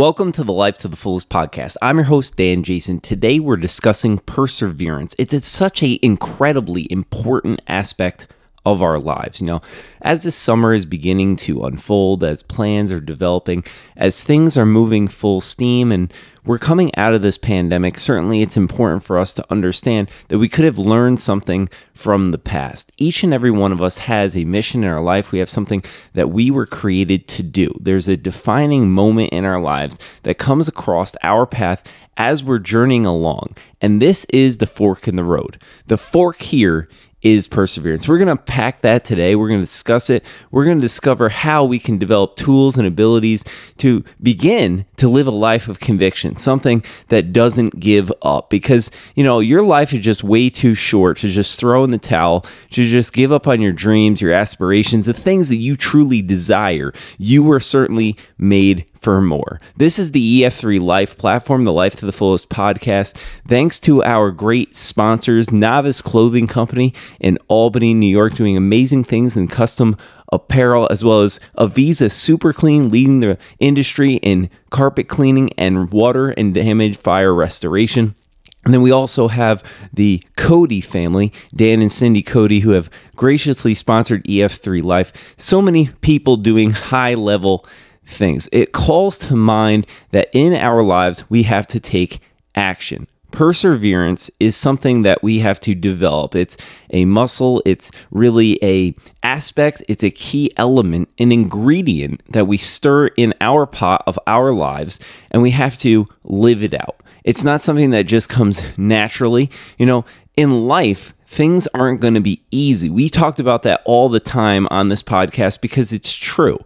Welcome to the Life to the Fullest podcast. I'm your host, Dan Jason. Today we're discussing perseverance. It's, such an incredibly important aspect of our lives. You know, as this summer is beginning to unfold, as plans are developing, as things are moving full steam, and we're coming out of this pandemic, certainly it's important for us to understand that we could have learned something from the past. Each and every one of us has a mission in our life. We have something that we were created to do. There's a defining moment in our lives that comes across our path as we're journeying along. And this is the fork in the road. The fork here is perseverance. We're going to pack that today. We're going to discuss it. We're going to discover how we can develop tools and abilities to begin to live a life of conviction, something that doesn't give up. Because, you know, your life is just way too short to just throw in the towel, to just give up on your dreams, your aspirations, the things that you truly desire. You were certainly made for more. This is the EF3 Life platform, the Life to the Fullest podcast. Thanks to our great sponsors, Novice Clothing Company in Albany, New York, doing amazing things in custom apparel, as well as Avisa Super Clean, leading the industry in carpet cleaning and water and damage fire restoration. And then we also have the Cody family, Dan and Cindy Cody, who have graciously sponsored EF3 Life. So many people doing high level things. It calls to mind that in our lives, we have to take action. Perseverance is something that we have to develop. It's a muscle, it's really a aspect, it's a key element, an ingredient that we stir in our pot of our lives and we have to live it out. It's not something that just comes naturally. You know, in life, things aren't going to be easy. We talked about that all the time on this podcast because it's true.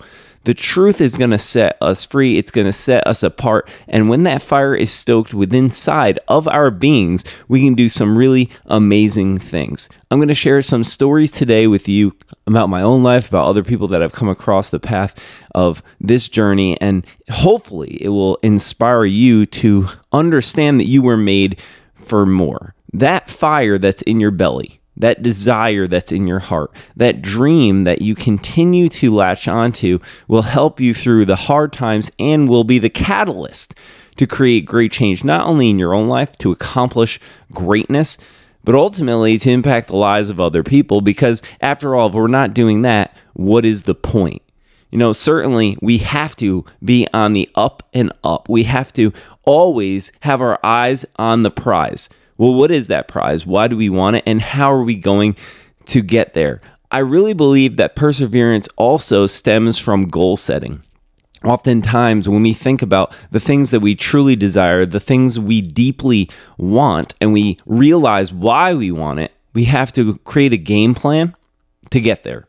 The truth is going to set us free. It's going to set us apart. And when that fire is stoked within inside of our beings, we can do some really amazing things. I'm going to share some stories today with you about my own life, about other people that have come across the path of this journey, and hopefully it will inspire you to understand that you were made for more. That fire that's in your belly, that desire that's in your heart, that dream that you continue to latch onto will help you through the hard times and will be the catalyst to create great change, not only in your own life, to accomplish greatness, but ultimately to impact the lives of other people. Because after all, if we're not doing that, what is the point? You know, certainly we have to be on the up and up. We have to always have our eyes on the prize. Well, what is that prize? Why do we want it? And how are we going to get there? I really believe that perseverance also stems from goal setting. Oftentimes, when we think about the things that we truly desire, the things we deeply want, and we realize why we want it, we have to create a game plan to get there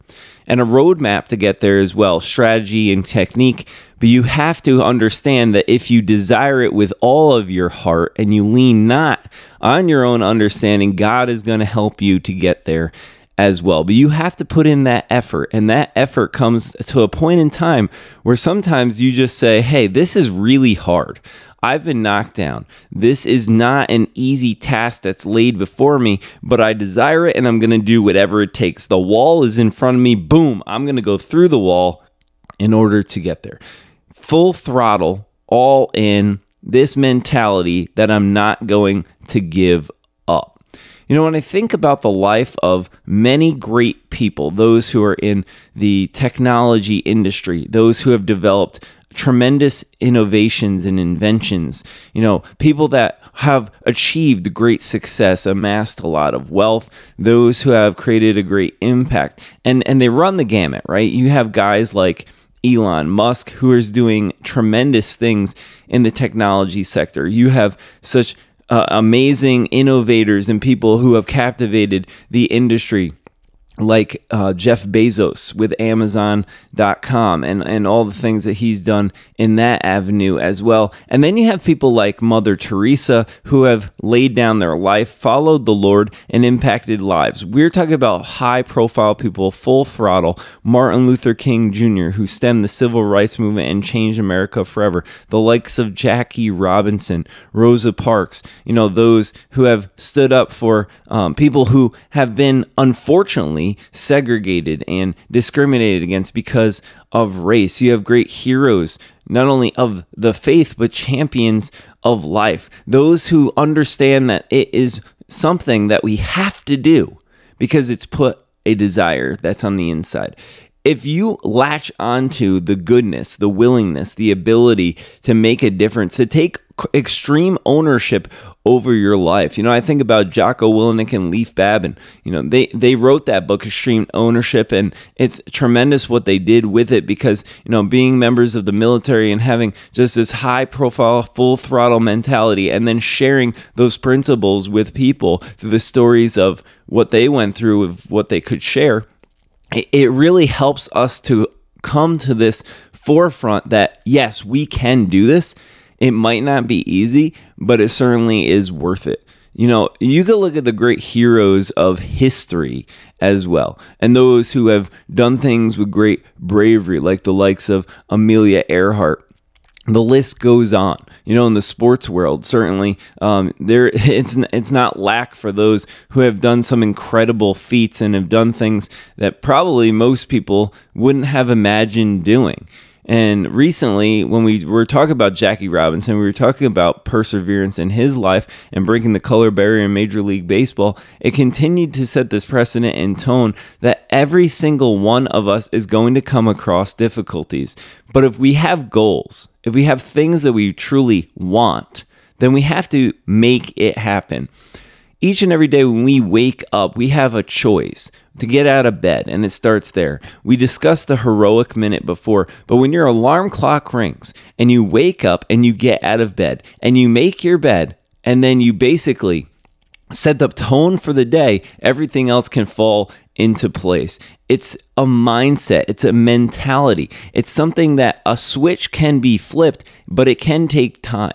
and a roadmap to get there as well, strategy and technique. But you have to understand that if you desire it with all of your heart and you lean not on your own understanding, God is going to help you to get there as well. But you have to put in that effort, and that effort comes to a point in time where sometimes you just say, Hey, this is really hard. I've been knocked down. This is not an easy task that's laid before me, but I desire it and I'm going to do whatever it takes. The wall is in front of me. Boom, I'm going to go through the wall in order to get there. Full throttle, all in this mentality that I'm not going to give up. You know, when I think about the life of many great people, those who are in the technology industry, those who have developed tremendous innovations and inventions. You know, people that have achieved great success, amassed a lot of wealth, those who have created a great impact. And and they run the gamut, right? You have guys like Elon Musk who is doing tremendous things in the technology sector. You have such uh, amazing innovators and people who have captivated the industry like uh, Jeff Bezos with Amazon.com and, and all the things that he's done in that avenue as well. And then you have people like Mother Teresa who have laid down their life, followed the Lord, and impacted lives. We're talking about high profile people, full throttle. Martin Luther King Jr., who stemmed the civil rights movement and changed America forever. The likes of Jackie Robinson, Rosa Parks, you know, those who have stood up for um, people who have been, unfortunately, segregated and discriminated against because of race. You have great heroes, not only of the faith, but champions of life. Those who understand that it is something that we have to do because it's put a desire that's on the inside if you latch onto the goodness, the willingness, the ability to make a difference, to take extreme ownership over your life. You know, I think about Jocko Willink and Leif Babin. You know, they they wrote that book, Extreme Ownership, and it's tremendous what they did with it because you know, being members of the military and having just this high profile, full throttle mentality, and then sharing those principles with people through the stories of what they went through, of what they could share it really helps us to come to this forefront that yes, we can do this. It might not be easy, but it certainly is worth it. You know, you can look at the great heroes of history as well, and those who have done things with great bravery, like the likes of Amelia Earhart the list goes on. You know, in the sports world, certainly um, there it's it's not lack for those who have done some incredible feats and have done things that probably most people wouldn't have imagined doing. And recently, when we were talking about Jackie Robinson, we were talking about perseverance in his life and breaking the color barrier in Major League Baseball. It continued to set this precedent and tone that every single one of us is going to come across difficulties. But if we have goals, if we have things that we truly want, then we have to make it happen. Each and every day when we wake up, we have a choice to get out of bed, and it starts there. We discussed the heroic minute before, but when your alarm clock rings and you wake up and you get out of bed and you make your bed, and then you basically set the tone for the day, everything else can fall into place. It's a mindset, it's a mentality. It's something that a switch can be flipped, but it can take time.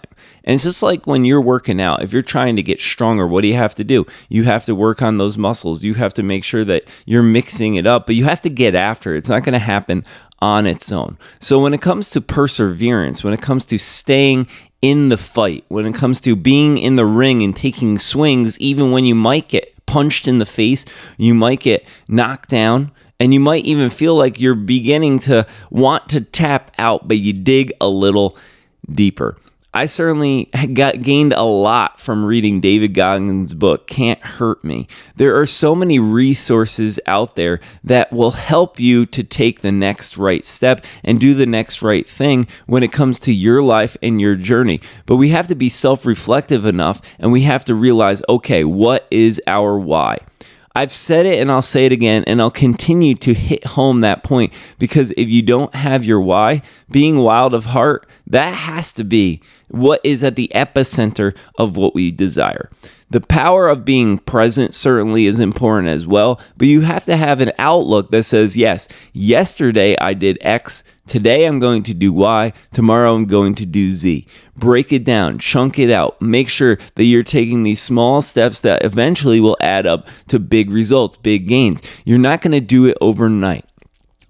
And it's just like when you're working out, if you're trying to get stronger, what do you have to do? You have to work on those muscles. You have to make sure that you're mixing it up, but you have to get after it. It's not going to happen on its own. So when it comes to perseverance, when it comes to staying in the fight, when it comes to being in the ring and taking swings, even when you might get punched in the face, you might get knocked down, and you might even feel like you're beginning to want to tap out, but you dig a little deeper. I certainly got gained a lot from reading David Goggins' book, Can't Hurt Me. There are so many resources out there that will help you to take the next right step and do the next right thing when it comes to your life and your journey. But we have to be self reflective enough and we have to realize okay, what is our why? I've said it and I'll say it again, and I'll continue to hit home that point because if you don't have your why, being wild of heart, that has to be what is at the epicenter of what we desire. The power of being present certainly is important as well, but you have to have an outlook that says, yes, yesterday I did X, today I'm going to do Y, tomorrow I'm going to do Z. Break it down, chunk it out, make sure that you're taking these small steps that eventually will add up to big results, big gains. You're not going to do it overnight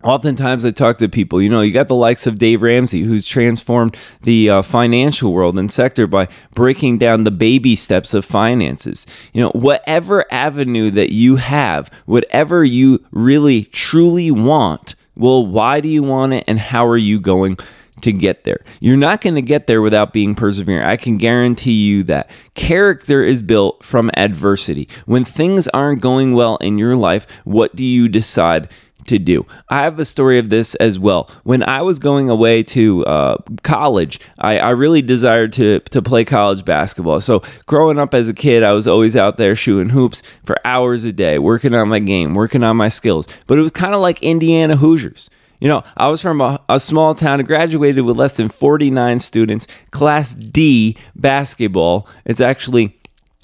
oftentimes I talk to people, you know, you got the likes of Dave Ramsey, who's transformed the uh, financial world and sector by breaking down the baby steps of finances. You know, whatever avenue that you have, whatever you really truly want, well, why do you want it and how are you going? to get there. You're not going to get there without being perseverant. I can guarantee you that. Character is built from adversity. When things aren't going well in your life, what do you decide to do. I have a story of this as well. When I was going away to uh, college, I, I, really desired to, to play college basketball. So, growing up as a kid, I was always out there shooting hoops for hours a day, working on my game, working on my skills. But it was kind of like Indiana Hoosiers. You know, I was from a, a small town graduated with less than 49 students, Class D basketball. It's actually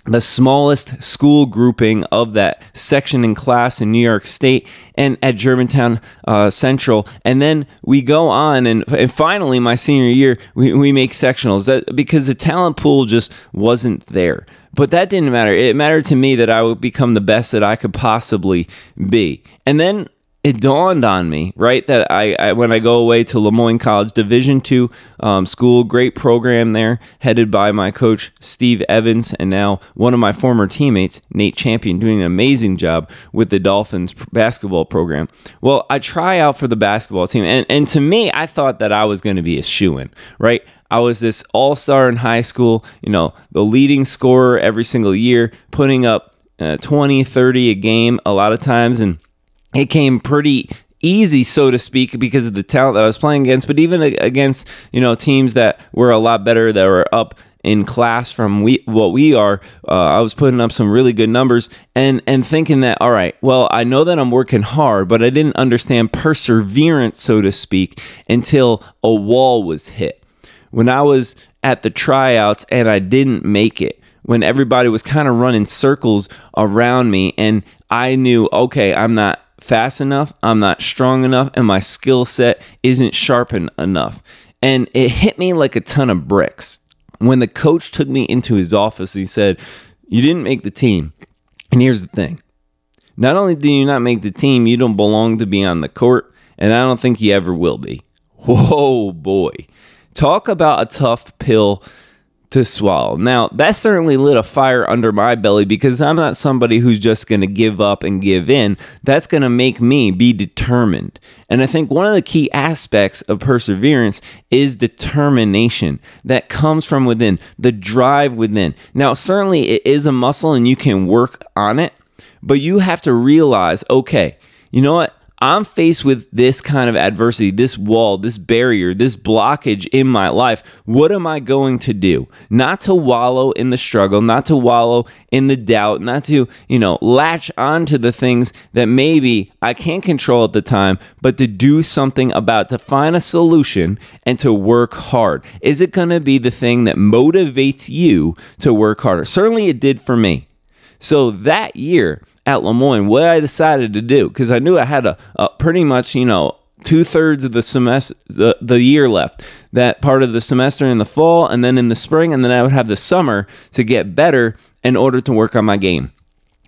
the smallest school grouping of that section in class in New York State and at Germantown uh, Central. And then we go on, and, and finally, my senior year, we, we make sectionals that, because the talent pool just wasn't there. But that didn't matter. It mattered to me that I would become the best that I could possibly be. And then it dawned on me, right, that I, I when I go away to Le Moyne College, Division two um, school, great program there, headed by my coach Steve Evans, and now one of my former teammates, Nate Champion, doing an amazing job with the Dolphins basketball program. Well, I try out for the basketball team, and and to me, I thought that I was going to be a shoe in, right? I was this all star in high school, you know, the leading scorer every single year, putting up uh, 20, 30 a game a lot of times, and it came pretty easy, so to speak, because of the talent that I was playing against. But even against you know teams that were a lot better, that were up in class from we what we are, uh, I was putting up some really good numbers and and thinking that all right, well, I know that I'm working hard, but I didn't understand perseverance, so to speak, until a wall was hit. When I was at the tryouts and I didn't make it, when everybody was kind of running circles around me and I knew, okay, I'm not fast enough, I'm not strong enough, and my skill set isn't sharpened enough. And it hit me like a ton of bricks. When the coach took me into his office, he said, You didn't make the team. And here's the thing not only do you not make the team, you don't belong to be on the court, and I don't think you ever will be. Whoa, boy. Talk about a tough pill to swallow. Now, that certainly lit a fire under my belly because I'm not somebody who's just going to give up and give in. That's going to make me be determined. And I think one of the key aspects of perseverance is determination that comes from within, the drive within. Now, certainly it is a muscle and you can work on it, but you have to realize okay, you know what? I'm faced with this kind of adversity, this wall, this barrier, this blockage in my life. What am I going to do? Not to wallow in the struggle, not to wallow in the doubt, not to, you know, latch onto the things that maybe I can't control at the time, but to do something about, to find a solution and to work hard. Is it going to be the thing that motivates you to work harder? Certainly it did for me. So that year, at Le Moyne, what I decided to do, because I knew I had a, a pretty much, you know, two thirds of the semester, the, the year left. That part of the semester in the fall, and then in the spring, and then I would have the summer to get better in order to work on my game.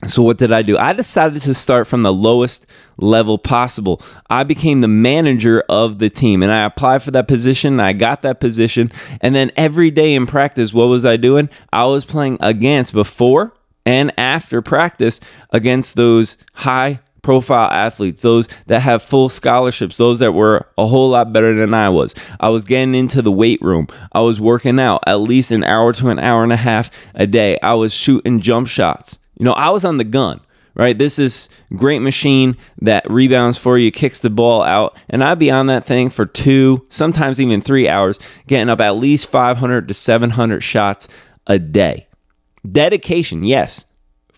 So, what did I do? I decided to start from the lowest level possible. I became the manager of the team and I applied for that position. I got that position. And then every day in practice, what was I doing? I was playing against before and after practice against those high profile athletes, those that have full scholarships, those that were a whole lot better than I was. I was getting into the weight room. I was working out at least an hour to an hour and a half a day. I was shooting jump shots. You know, I was on the gun. Right, this is great machine that rebounds for you, kicks the ball out, and I'd be on that thing for two, sometimes even three hours, getting up at least 500 to 700 shots a day. Dedication, yes,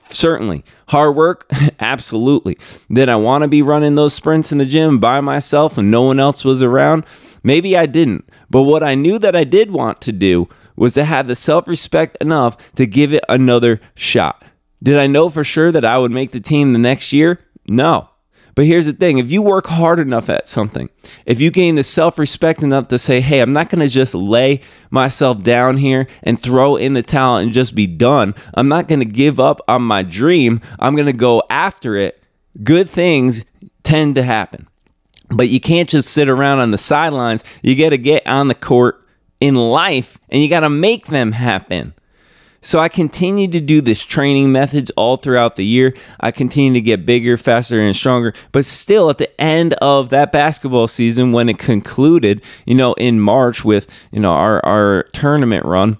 certainly. Hard work, absolutely. Did I want to be running those sprints in the gym by myself and no one else was around? Maybe I didn't. But what I knew that I did want to do was to have the self respect enough to give it another shot. Did I know for sure that I would make the team the next year? No. But here's the thing if you work hard enough at something, if you gain the self respect enough to say, hey, I'm not going to just lay myself down here and throw in the towel and just be done, I'm not going to give up on my dream, I'm going to go after it, good things tend to happen. But you can't just sit around on the sidelines. You got to get on the court in life and you got to make them happen. So I continued to do this training methods all throughout the year. I continued to get bigger, faster, and stronger. But still, at the end of that basketball season, when it concluded, you know, in March with you know our our tournament run,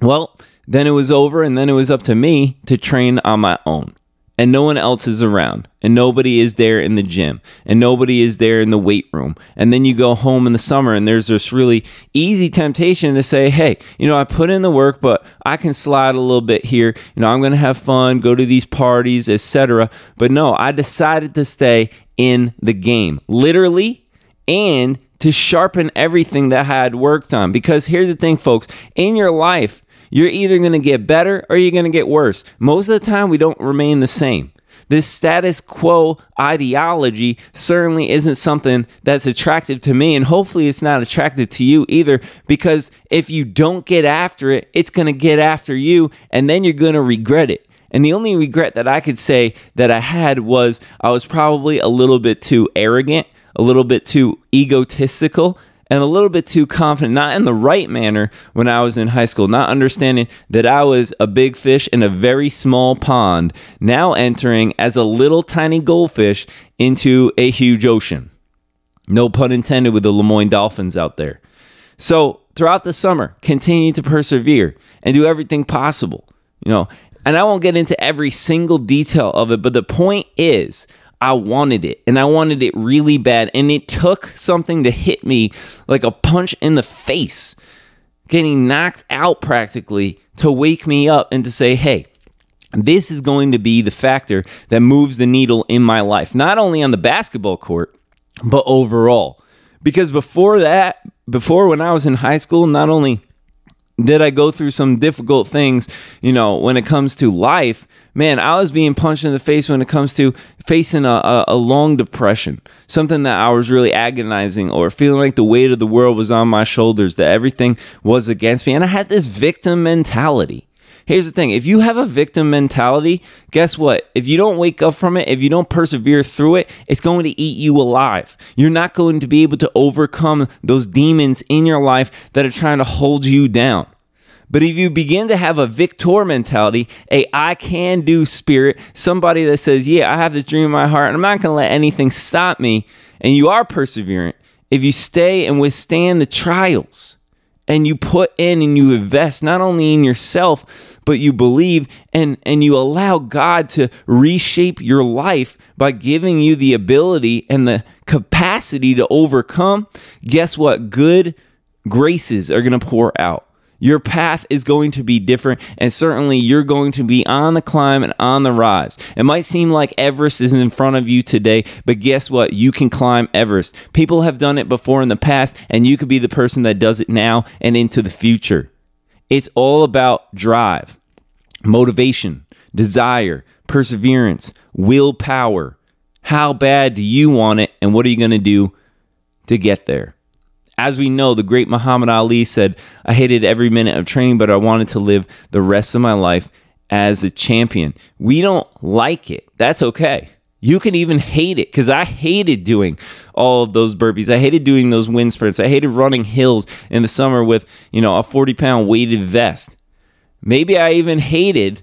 well, then it was over, and then it was up to me to train on my own and no one else is around. And nobody is there in the gym. And nobody is there in the weight room. And then you go home in the summer and there's this really easy temptation to say hey you know i put in the work but i can slide a little bit here. You know i'm going to have fun go to these parties etc but no i decided to stay in the game. Literally and to sharpen everything that I had worked on. Because here's the thing folks. In your life you're either going to get better or you're going to get worse. Most of the time, we don't remain the same. This status quo ideology certainly isn't something that's attractive to me, and hopefully, it's not attractive to you either. Because if you don't get after it, it's going to get after you, and then you're going to regret it. And the only regret that I could say that I had was I was probably a little bit too arrogant, a little bit too egotistical, and a little bit too confident, not in the right manner when I was in high school, not understanding that I was a big fish in a very small pond, now entering as a little tiny goldfish into a huge ocean. No pun intended with the Le Moyne Dolphins out there. So, throughout the summer, continue to persevere and do everything possible. You know, and I won't get into every single detail of it, but the point is, I wanted it and I wanted it really bad. And it took something to hit me like a punch in the face, getting knocked out practically to wake me up and to say, hey, this is going to be the factor that moves the needle in my life, not only on the basketball court, but overall. Because before that, before when I was in high school, not only did I go through some difficult things, you know, when it comes to life, man, I was being punched in the face when it comes to facing a, a, a, long depression, something that I was really agonizing or feeling like the weight of the world was on my shoulders, that everything was against me. And I had this victim mentality. Here's the thing if you have a victim mentality, guess what? If you don't wake up from it, if you don't persevere through it, it's going to eat you alive. You're not going to be able to overcome those demons in your life that are trying to hold you down. But if you begin to have a victor mentality, a I can do spirit, somebody that says, Yeah, I have this dream in my heart and I'm not going to let anything stop me, and you are perseverant, if you stay and withstand the trials, and you put in and you invest not only in yourself but you believe and and you allow God to reshape your life by giving you the ability and the capacity to overcome. Guess what? Good graces are going to pour out your path is going to be different, and certainly you're going to be on the climb and on the rise. It might seem like Everest is in front of you today, but guess what? You can climb Everest. People have done it before in the past, and you could be the person that does it now and into the future. It's all about drive, motivation, desire, perseverance, willpower. How bad do you want it, and what are you going to do to get there? As we know, the great Muhammad Ali said, I hated every minute of training, but I wanted to live the rest of my life as a champion. We don't like it. That's okay. You can even hate it because I hated doing all of those burpees. I hated doing those wind sprints. I hated running hills in the summer with, you know, a 40 pound weighted vest. Maybe I even hated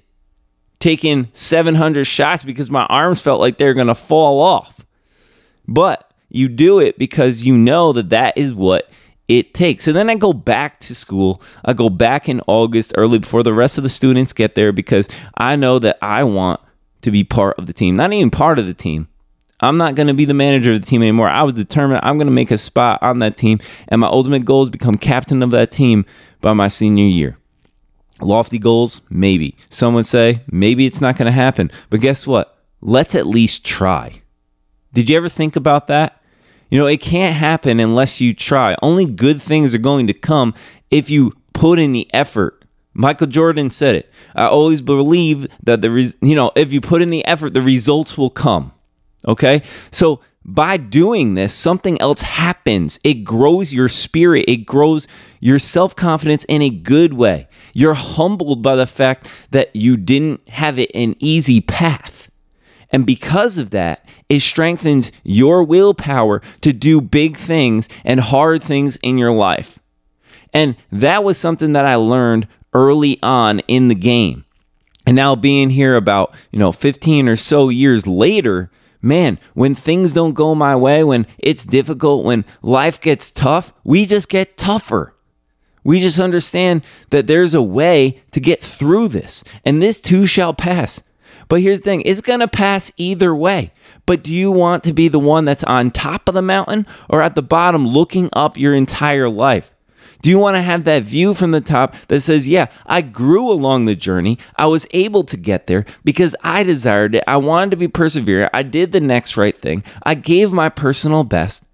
taking 700 shots because my arms felt like they were going to fall off. But you do it because you know that that is what it takes. So then I go back to school. I go back in August early before the rest of the students get there because I know that I want to be part of the team. Not even part of the team. I'm not going to be the manager of the team anymore. I was determined I'm going to make a spot on that team, and my ultimate goal is become captain of that team by my senior year. Lofty goals, maybe. Some would say maybe it's not going to happen. But guess what? Let's at least try. Did you ever think about that? You know, it can't happen unless you try. Only good things are going to come if you put in the effort. Michael Jordan said it. I always believe that the res- you know, if you put in the effort, the results will come. Okay? So by doing this, something else happens. It grows your spirit, it grows your self confidence in a good way. You're humbled by the fact that you didn't have it an easy path. And because of that, it strengthens your willpower to do big things and hard things in your life. And that was something that I learned early on in the game. And now being here about, you know, 15 or so years later, man, when things don't go my way, when it's difficult, when life gets tough, we just get tougher. We just understand that there's a way to get through this, and this too shall pass. But here's the thing it's going to pass either way. But do you want to be the one that's on top of the mountain or at the bottom looking up your entire life? Do you want to have that view from the top that says, Yeah, I grew along the journey. I was able to get there because I desired it. I wanted to be perseverant. I did the next right thing. I gave my personal best.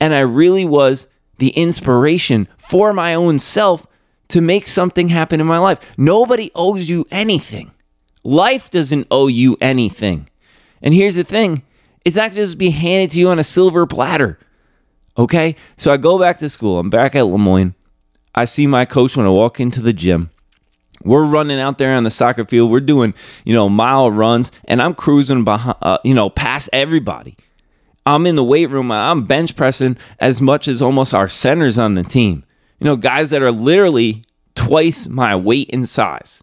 And I really was the inspiration for my own self to make something happen in my life. Nobody owes you anything. Life doesn't owe you anything. And here's the thing it's not just be handed to you on a silver platter. Okay? So I go back to school. I'm back at Le Moyne. I see my coach when I walk into the gym. We're running out there on the soccer field. We're doing, you know, mile runs, and I'm cruising behind, uh, you know, past everybody. I'm in the weight room. I'm bench pressing as much as almost our centers on the team. You know, guys that are literally twice my weight and size.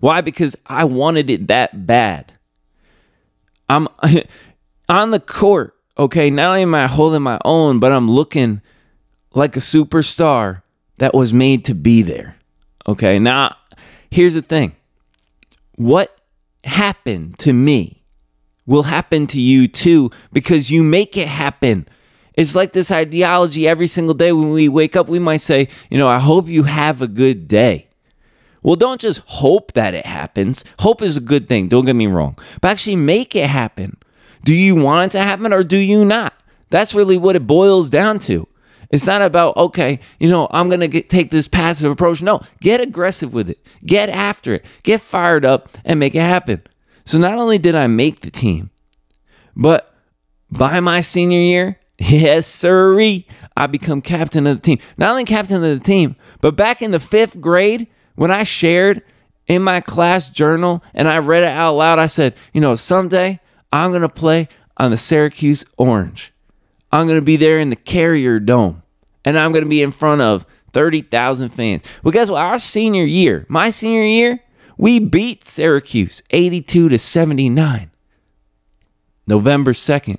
Why? Because I wanted it that bad. I'm on the court, okay? Not only am I holding my own, but I'm looking like a superstar that was made to be there. Okay, now here's the thing what happened to me will happen to you too because you make it happen. It's like this ideology every single day when we wake up, we might say, you know, I hope you have a good day. Well, don't just hope that it happens. Hope is a good thing, don't get me wrong, but actually make it happen. Do you want it to happen or do you not? That's really what it boils down to. It's not about, okay, you know, I'm going to take this passive approach. No, get aggressive with it. Get after it. Get fired up and make it happen. So not only did I make the team, but by my senior year, yes, sirree, I become captain of the team. Not only captain of the team, but back in the fifth grade, when I shared in my class journal and I read it out loud, I said, you know, someday I'm going to play on the Syracuse Orange. I'm going to be there in the Carrier Dome and I'm going to be in front of 30,000 fans. Well, guess what? Our senior year, my senior year, we beat Syracuse 82 to 79. November 2nd.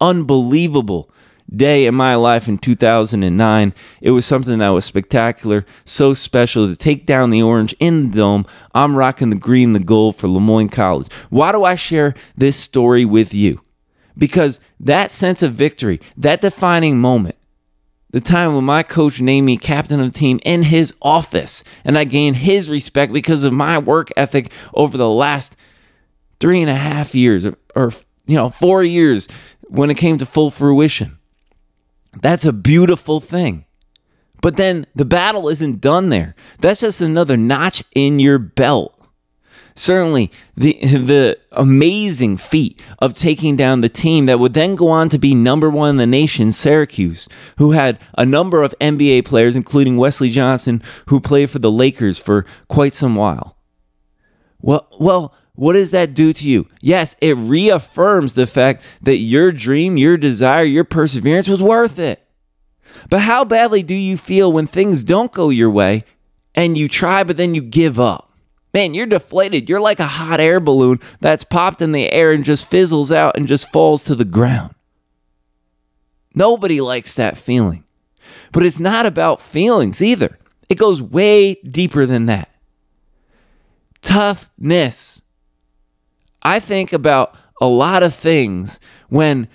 Unbelievable day in my life in 2009. It was something that was spectacular, so special to take down the orange in the dome. I'm rocking the green, the gold for Le Moyne College. Why do I share this story with you? Because that sense of victory, that defining moment, the time when my coach named me captain of the team in his office, and I gained his respect because of my work ethic over the last three and a half years or you know, four years when it came to full fruition. That's a beautiful thing. But then the battle isn't done there. That's just another notch in your belt. Certainly, the the amazing feat of taking down the team that would then go on to be number one in the nation, Syracuse, who had a number of NBA players, including Wesley Johnson, who played for the Lakers for quite some while. Well, well, what does that do to you? Yes, it reaffirms the fact that your dream, your desire, your perseverance was worth it. But how badly do you feel when things don't go your way and you try, but then you give up? Man, you're deflated. You're like a hot air balloon that's popped in the air and just fizzles out and just falls to the ground. Nobody likes that feeling. But it's not about feelings either, it goes way deeper than that. Toughness I think about a lot of things when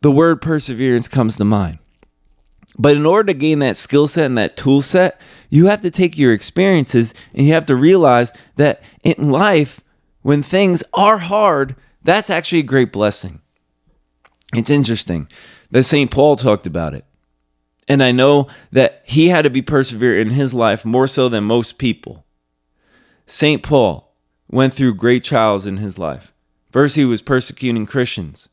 the word perseverance comes to mind. But in order to gain that skill set and that tool set, you have to take your experiences and you have to realize that in life, when things are hard, that's actually a great blessing. It's interesting that St. Paul talked about it. And I know that he had to be perseverant in his life more so than most people. St. Paul, went through great trials in his life. First, he was persecuting Christians.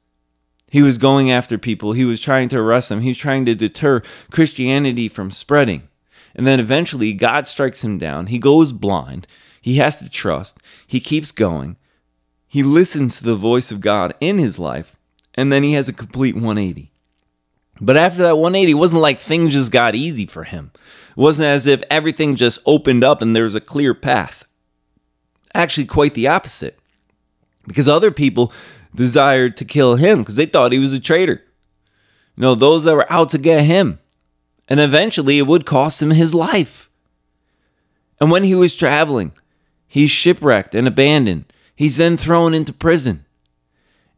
He was going after people. He was trying to arrest them. He was trying to deter Christianity from spreading. And then eventually, God strikes him down. He goes blind. He has to trust. He keeps going. He listens to the voice of God in his life. And then he has a complete 180. But after that 180, it wasn't like things just got easy for him. It wasn't as if everything just opened up and there was a clear path. Actually, quite the opposite. Because other people desired to kill him because they thought he was a traitor. You know, those that were out to get him. And eventually it would cost him his life. And when he was traveling, he's shipwrecked and abandoned. He's then thrown into prison.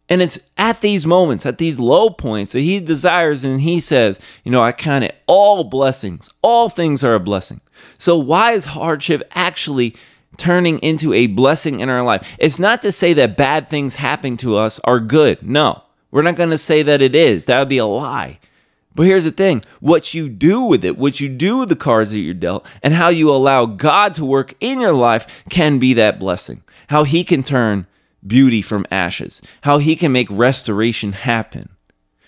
And it's at these moments, at these low points, that he desires and he says, You know, I count it all blessings. All things are a blessing. So, why is hardship actually turning into a blessing in our life. It's not to say that bad things happening to us are good. No, we're not going to say that it is. That would be a lie. But here's the thing what you do with it, what you do with the cards that you're dealt, and how you allow God to work in your life can be that blessing. How He can turn beauty from ashes, how He can make restoration happen,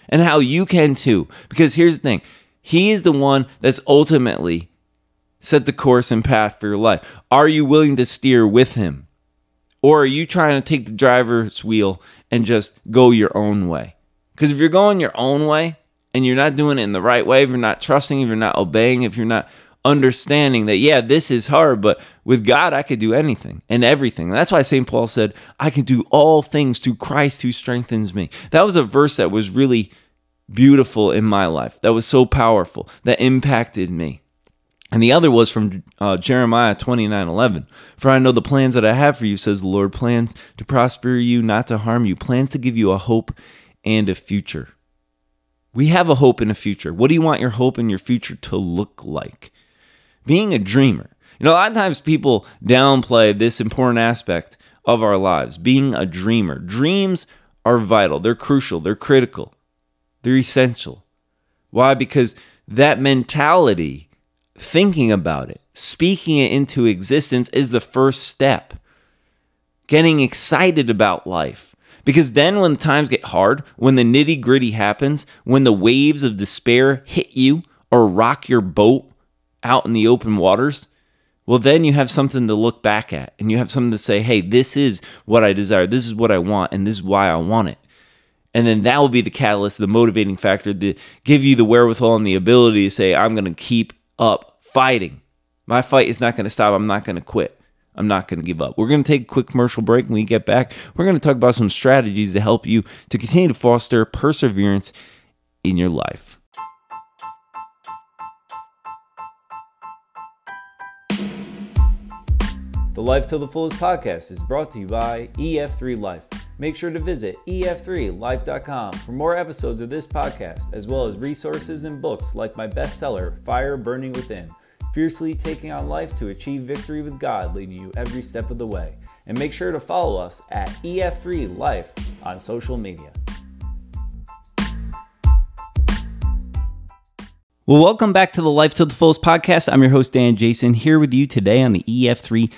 and how you can too. Because here's the thing He is the one that's ultimately set the course and path for your life? Are you willing to steer with Him? Or are you trying to take the driver's wheel and just go your own way? Because if you're going your own way and you're not doing it in the right way, if you're not trusting, if you're not obeying, if you're not understanding that, yeah, this is hard, but with God, I could do anything and everything. And that's why St. Paul said, I can do all things through Christ who strengthens me. That was a verse that was really beautiful in my life, that was so powerful, that impacted me. And the other was from uh, Jeremiah 29 11. For I know the plans that I have for you, says the Lord plans to prosper you, not to harm you, plans to give you a hope and a future. We have a hope and a future. What do you want your hope and your future to look like? being a dreamer. You know, a lot of times people downplay this important aspect of our lives being a dreamer. Dreams are vital, they're crucial, they're critical, they're essential. Why? Because that mentality, thinking about it, speaking it into existence is the first step. Getting excited about life. Because then, when the times get hard, when the nitty gritty happens, when the waves of despair hit you or rock your boat, out in the open waters, well, then you have something to look back at and you have something to say, hey, this is what I desire. This is what I want, and this is why I want it. And then that will be the catalyst, the motivating factor to give you the wherewithal and the ability to say, I'm going to keep up fighting. My fight is not going to stop. I'm not going to quit. I'm not going to give up. We're going to take a quick commercial break. When we get back, we're going to talk about some strategies to help you to continue to foster perseverance in your life. The Life to the Fullest podcast is brought to you by EF3 Life. Make sure to visit ef3life.com for more episodes of this podcast, as well as resources and books like my bestseller, Fire Burning Within Fiercely Taking on Life to Achieve Victory with God, leading you every step of the way. And make sure to follow us at EF3 Life on social media. Well, welcome back to the Life to the Fullest podcast. I'm your host, Dan Jason, here with you today on the EF3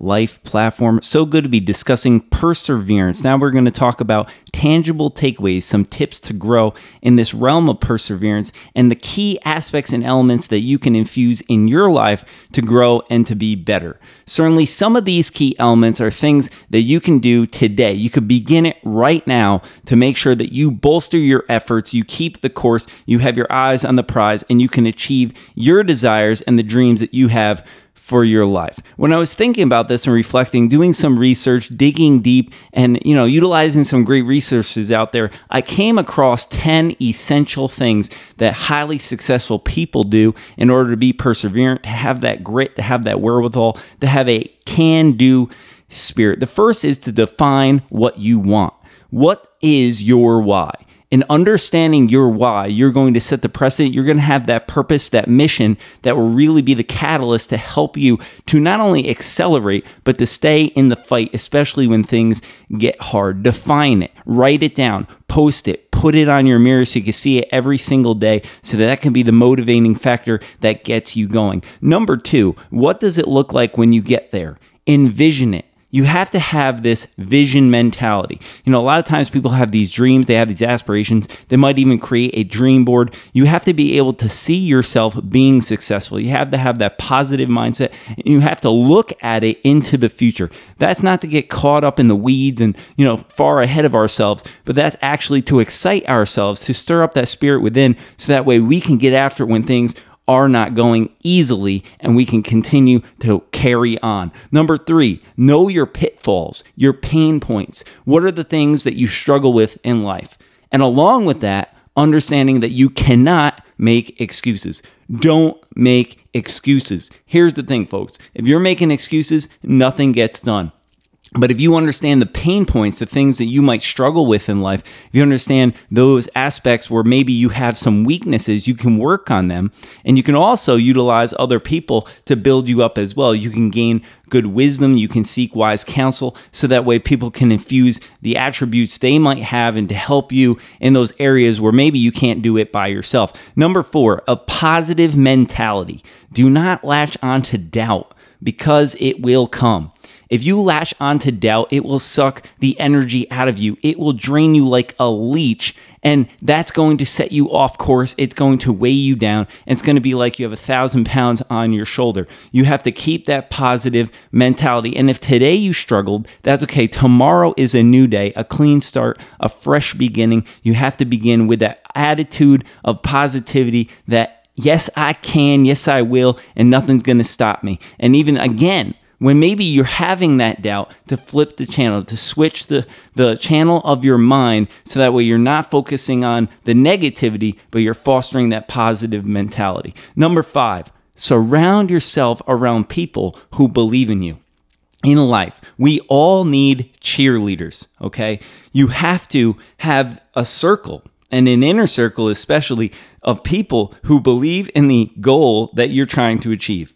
Life platform. So good to be discussing perseverance. Now we're going to talk about tangible takeaways, some tips to grow in this realm of perseverance, and the key aspects and elements that you can infuse in your life to grow and to be better. Certainly, some of these key elements are things that you can do today. You could begin it right now to make sure that you bolster your efforts, you keep the course, you have your eyes on the prize, and you can achieve your desires and the dreams that you have for your life. When I was thinking about this and reflecting, doing some research, digging deep and you know, utilizing some great resources out there, I came across 10 essential things that highly successful people do in order to be perseverant, to have that grit, to have that wherewithal, to have a can-do spirit. The first is to define what you want. What is your why? In understanding your why, you're going to set the precedent. You're going to have that purpose, that mission that will really be the catalyst to help you to not only accelerate, but to stay in the fight, especially when things get hard. Define it, write it down, post it, put it on your mirror so you can see it every single day so that, that can be the motivating factor that gets you going. Number two, what does it look like when you get there? Envision it you have to have this vision mentality. You know, a lot of times people have these dreams, they have these aspirations, they might even create a dream board. You have to be able to see yourself being successful. You have to have that positive mindset. you have to look at it into the future. That's not to get caught up in the weeds and, you know, far ahead of ourselves, but that's actually to excite ourselves, to stir up that spirit within so that way we can get after it when things are not going easily and we can continue to carry on. Number three, know your pitfalls, your pain points. What are the things that you struggle with in life? And along with that, understanding that you cannot make excuses. Don't make excuses. Here's the thing, folks if you're making excuses, nothing gets done. But if you understand the pain points, the things that you might struggle with in life, if you understand those aspects where maybe you have some weaknesses, you can work on them. And you can also utilize other people to build you up as well. You can gain good wisdom, you can seek wise counsel, so that way people can infuse the attributes they might have and to help you in those areas where maybe you can't do it by yourself. Number four, a positive mentality. Do not latch on to doubt because it will come. If you lash onto doubt, it will suck the energy out of you. It will drain you like a leech, and that's going to set you off course. It's going to weigh you down. And it's going to be like you have a thousand pounds on your shoulder. You have to keep that positive mentality. And if today you struggled, that's okay. Tomorrow is a new day, a clean start, a fresh beginning. You have to begin with that attitude of positivity that yes, I can, yes, I will, and nothing's going to stop me. And even again, when maybe you're having that doubt to flip the channel to switch the, the channel of your mind so that way you're not focusing on the negativity but you're fostering that positive mentality. Number five surround yourself around people who believe in you. In life we all need cheerleaders okay? You have to have a circle and an inner circle especially of people who believe in the goal that you're trying to achieve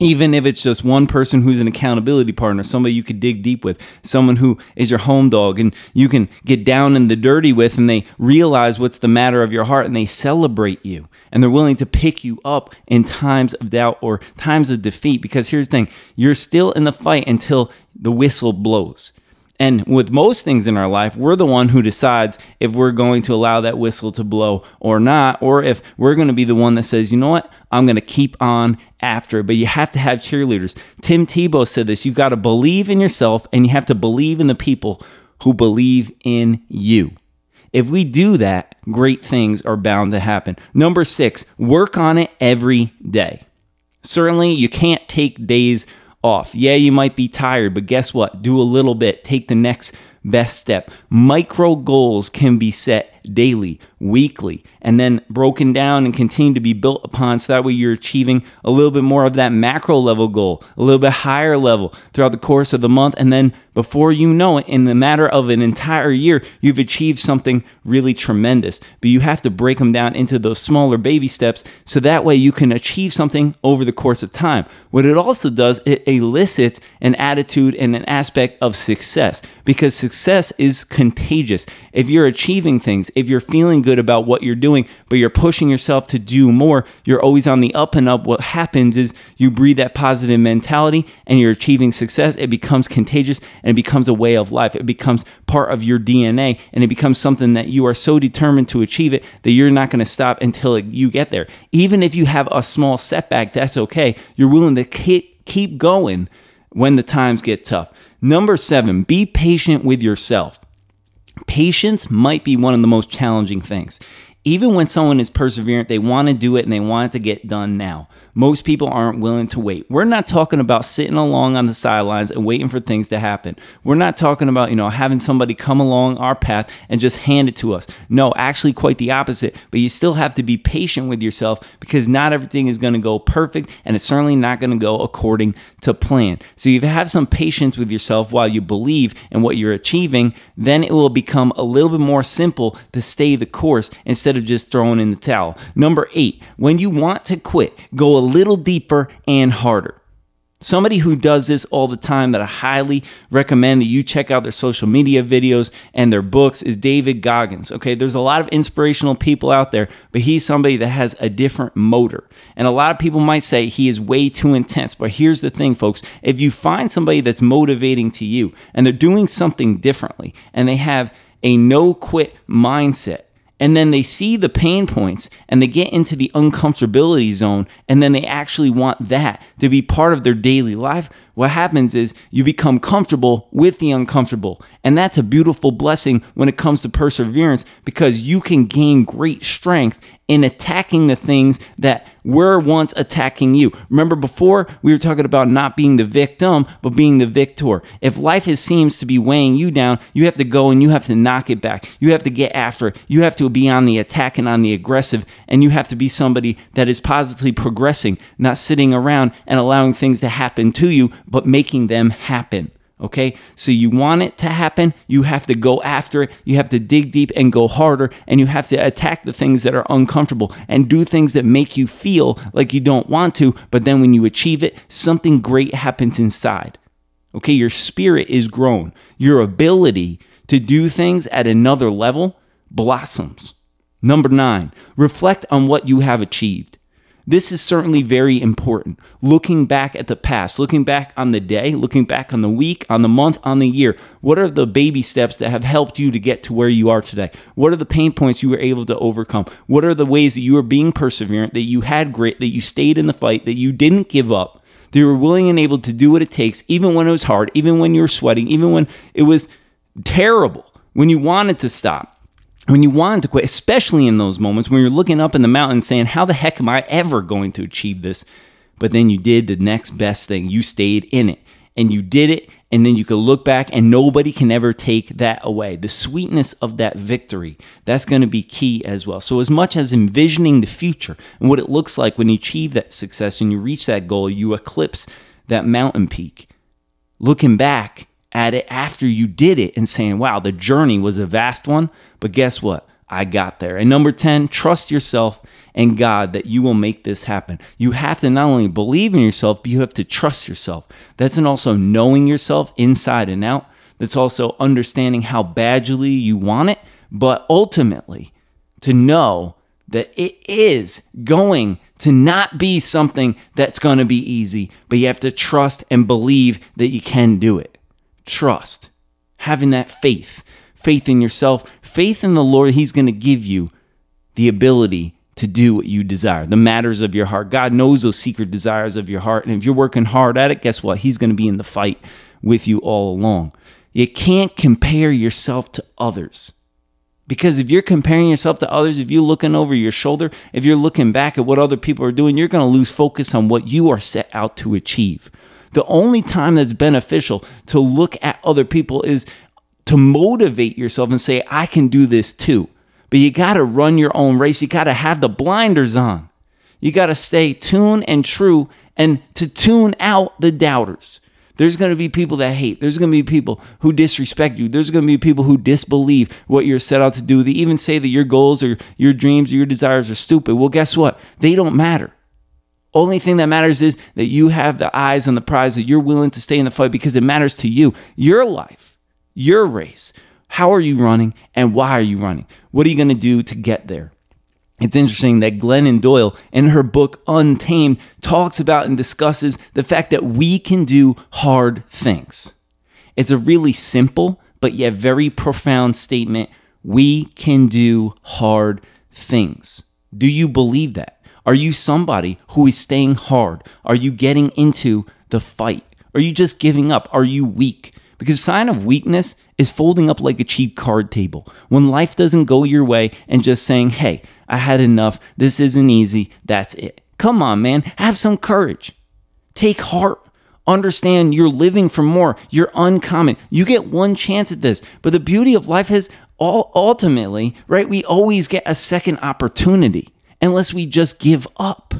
even if it's just one person who's an accountability partner, somebody you could dig deep with, someone who is your home dog and you can get down in the dirty with, and they realize what's the matter of your heart and they celebrate you and they're willing to pick you up in times of doubt or times of defeat. Because here's the thing you're still in the fight until the whistle blows. And with most things in our life, we're the one who decides if we're going to allow that whistle to blow or not, or if we're going to be the one that says, you know what, I'm going to keep on after. it. But you have to have cheerleaders. Tim Tebow said this you've got to believe in yourself and you have to believe in the people who believe in you. If we do that, great things are bound to happen. Number six, work on it every day. Certainly, you can't take days off. Yeah, you might be tired, but guess what? Do a little bit. Take the next best step. Micro goals can be set daily, weekly, and then broken down and continue to be built upon so that way you're achieving a little bit more of that macro level goal, a little bit higher level throughout the course of the month. And then before you know it, in the matter of an entire year, you've achieved something really tremendous. But you have to break them down into those smaller baby steps so that way you can achieve something over the course of time. What it also does, it elicits an attitude and an aspect of success because success is contagious. If you're achieving things, if you're feeling good about what you're doing, but you're pushing yourself to do more, you're always on the up and up. What happens is you breathe that positive mentality and you're achieving success. It becomes contagious and it becomes a way of life. It becomes part of your DNA and it becomes something that you are so determined to achieve it that you're not going to stop until you get there. Even if you have a small setback, that's okay. You're willing to keep, keep going when the times get tough. Number seven, be patient with yourself. Patience might be one of the most challenging things. Even when someone is perseverant, they want to do it and they want it to get done now. Most people aren't willing to wait. We're not talking about sitting along on the sidelines and waiting for things to happen. We're not talking about, you know, having somebody come along our path and just hand it to us. No, actually quite the opposite. But you still have to be patient with yourself because not everything is going to go perfect and it's certainly not going to go according to plan. So you have some patience with yourself while you believe in what you're achieving, then it will become a little bit more simple to stay the course instead of just throwing in the towel. Number 8, when you want to quit, go a little deeper and harder. Somebody who does this all the time that I highly recommend that you check out their social media videos and their books is David Goggins. Okay, there's a lot of inspirational people out there, but he's somebody that has a different motor. And a lot of people might say he is way too intense. But here's the thing, folks if you find somebody that's motivating to you and they're doing something differently and they have a no quit mindset, and then they see the pain points and they get into the uncomfortability zone and then they actually want that to be part of their daily life what happens is you become comfortable with the uncomfortable and that's a beautiful blessing when it comes to perseverance because you can gain great strength in attacking the things that were once attacking you. Remember before we were talking about not being the victim, but being the victor. If life seems to be weighing you down, you have to go and you have to knock it back. You have to get after it. You have to be on the attack and on the aggressive, and you have to be somebody that is positively progressing, not sitting around and allowing things to happen to you, but making them happen. Okay, so you want it to happen, you have to go after it, you have to dig deep and go harder, and you have to attack the things that are uncomfortable and do things that make you feel like you don't want to, but then when you achieve it, something great happens inside. Okay, your spirit is grown, your ability to do things at another level blossoms. Number nine, reflect on what you have achieved. This is certainly very important. Looking back at the past, looking back on the day, looking back on the week, on the month, on the year. What are the baby steps that have helped you to get to where you are today? What are the pain points you were able to overcome? What are the ways that you are being perseverant, that you had grit, that you stayed in the fight, that you didn't give up, that you were willing and able to do what it takes, even when it was hard, even when you were sweating, even when it was terrible, when you wanted to stop? When you wanted to quit, especially in those moments when you're looking up in the mountain saying, How the heck am I ever going to achieve this? But then you did the next best thing. You stayed in it and you did it. And then you could look back and nobody can ever take that away. The sweetness of that victory, that's going to be key as well. So, as much as envisioning the future and what it looks like when you achieve that success and you reach that goal, you eclipse that mountain peak. Looking back, at it after you did it and saying, wow, the journey was a vast one. But guess what? I got there. And number 10, trust yourself and God that you will make this happen. You have to not only believe in yourself, but you have to trust yourself. That's an also knowing yourself inside and out. That's also understanding how badly you want it, but ultimately to know that it is going to not be something that's going to be easy, but you have to trust and believe that you can do it trust, having that faith, faith in yourself, faith in the Lord. He's going to give you the ability to do what you desire, the matters of your heart. God knows those secret desires of your heart. And if you're working hard at it, guess what? He's going to be in the fight with you all along. You can't compare yourself to others. Because if you're comparing yourself to others, if you're looking over your shoulder, if you're looking back at what other people are doing, you're going to lose focus on what you are set out to achieve. The only time that's beneficial to look at other people is to motivate yourself and say, I can do this too. But you got to run your own race. You got to have the blinders on. You got to stay tuned and true and to tune out the doubters. There's going to be people that hate. There's going to be people who disrespect you. There's going to be people who disbelieve what you're set out to do. They even say that your goals or your dreams or your desires are stupid. Well, guess what? They don't matter. Only thing that matters is that you have the eyes on the prize, that you're willing to stay in the fight because it matters to you, your life, your race. How are you running and why are you running? What are you going to do to get there? It's interesting that Glennon Doyle, in her book Untamed, talks about and discusses the fact that we can do hard things. It's a really simple but yet very profound statement. We can do hard things. Do you believe that? Are you somebody who is staying hard? Are you getting into the fight? Are you just giving up? Are you weak? Because sign of weakness is folding up like a cheap card table. When life doesn't go your way and just saying, "Hey, I had enough. This isn't easy. That's it." Come on, man. Have some courage. Take heart. Understand you're living for more. You're uncommon. You get one chance at this. But the beauty of life is all ultimately, right? We always get a second opportunity unless we just give up.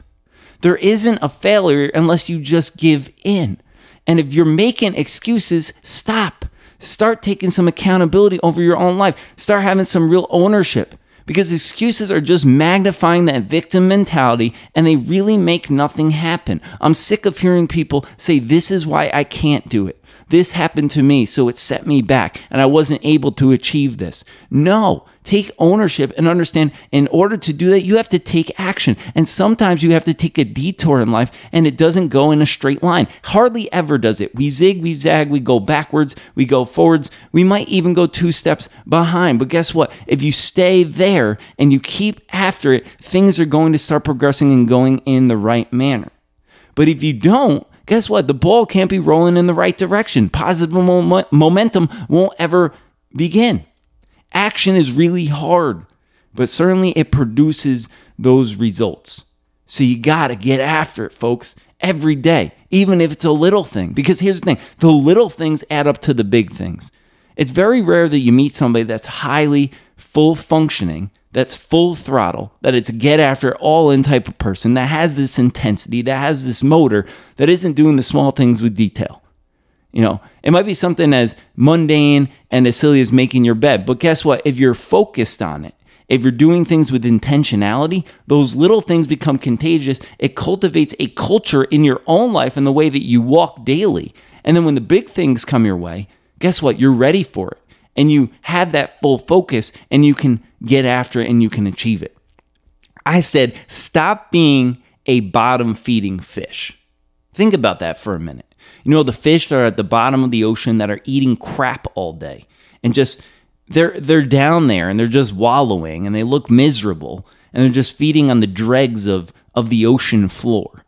There isn't a failure unless you just give in. And if you're making excuses, stop. Start taking some accountability over your own life. Start having some real ownership because excuses are just magnifying that victim mentality and they really make nothing happen. I'm sick of hearing people say, This is why I can't do it. This happened to me, so it set me back and I wasn't able to achieve this. No, take ownership and understand in order to do that, you have to take action. And sometimes you have to take a detour in life and it doesn't go in a straight line. Hardly ever does it. We zig, we zag, we go backwards, we go forwards. We might even go two steps behind. But guess what? If you stay there and you keep after it, things are going to start progressing and going in the right manner. But if you don't, guess what? The ball can't be rolling in the right direction. Positive mom- momentum won't ever begin. Action is really hard, but certainly it produces those results. So you got to get after it, folks, every day, even if it's a little thing. Because here's the thing the little things add up to the big things. It's very rare that you meet somebody that's highly full functioning that's full throttle, that it's a get after all in type of person that has this intensity, that has this motor, that isn't doing the small things with detail. You know, it might be something as mundane and as silly as making your bed, but guess what? If you're focused on it, if you're doing things with intentionality, those little things become contagious. It cultivates a culture in your own life and the way that you walk daily. And then when the big things come your way, guess what? You're ready for it. And you have that full focus and you can get after it and you can achieve it. I said, stop being a bottom feeding fish. Think about that for a minute. You know, the fish that are at the bottom of the ocean that are eating crap all day and just they're they're down there and they're just wallowing and they look miserable and they're just feeding on the dregs of of the ocean floor.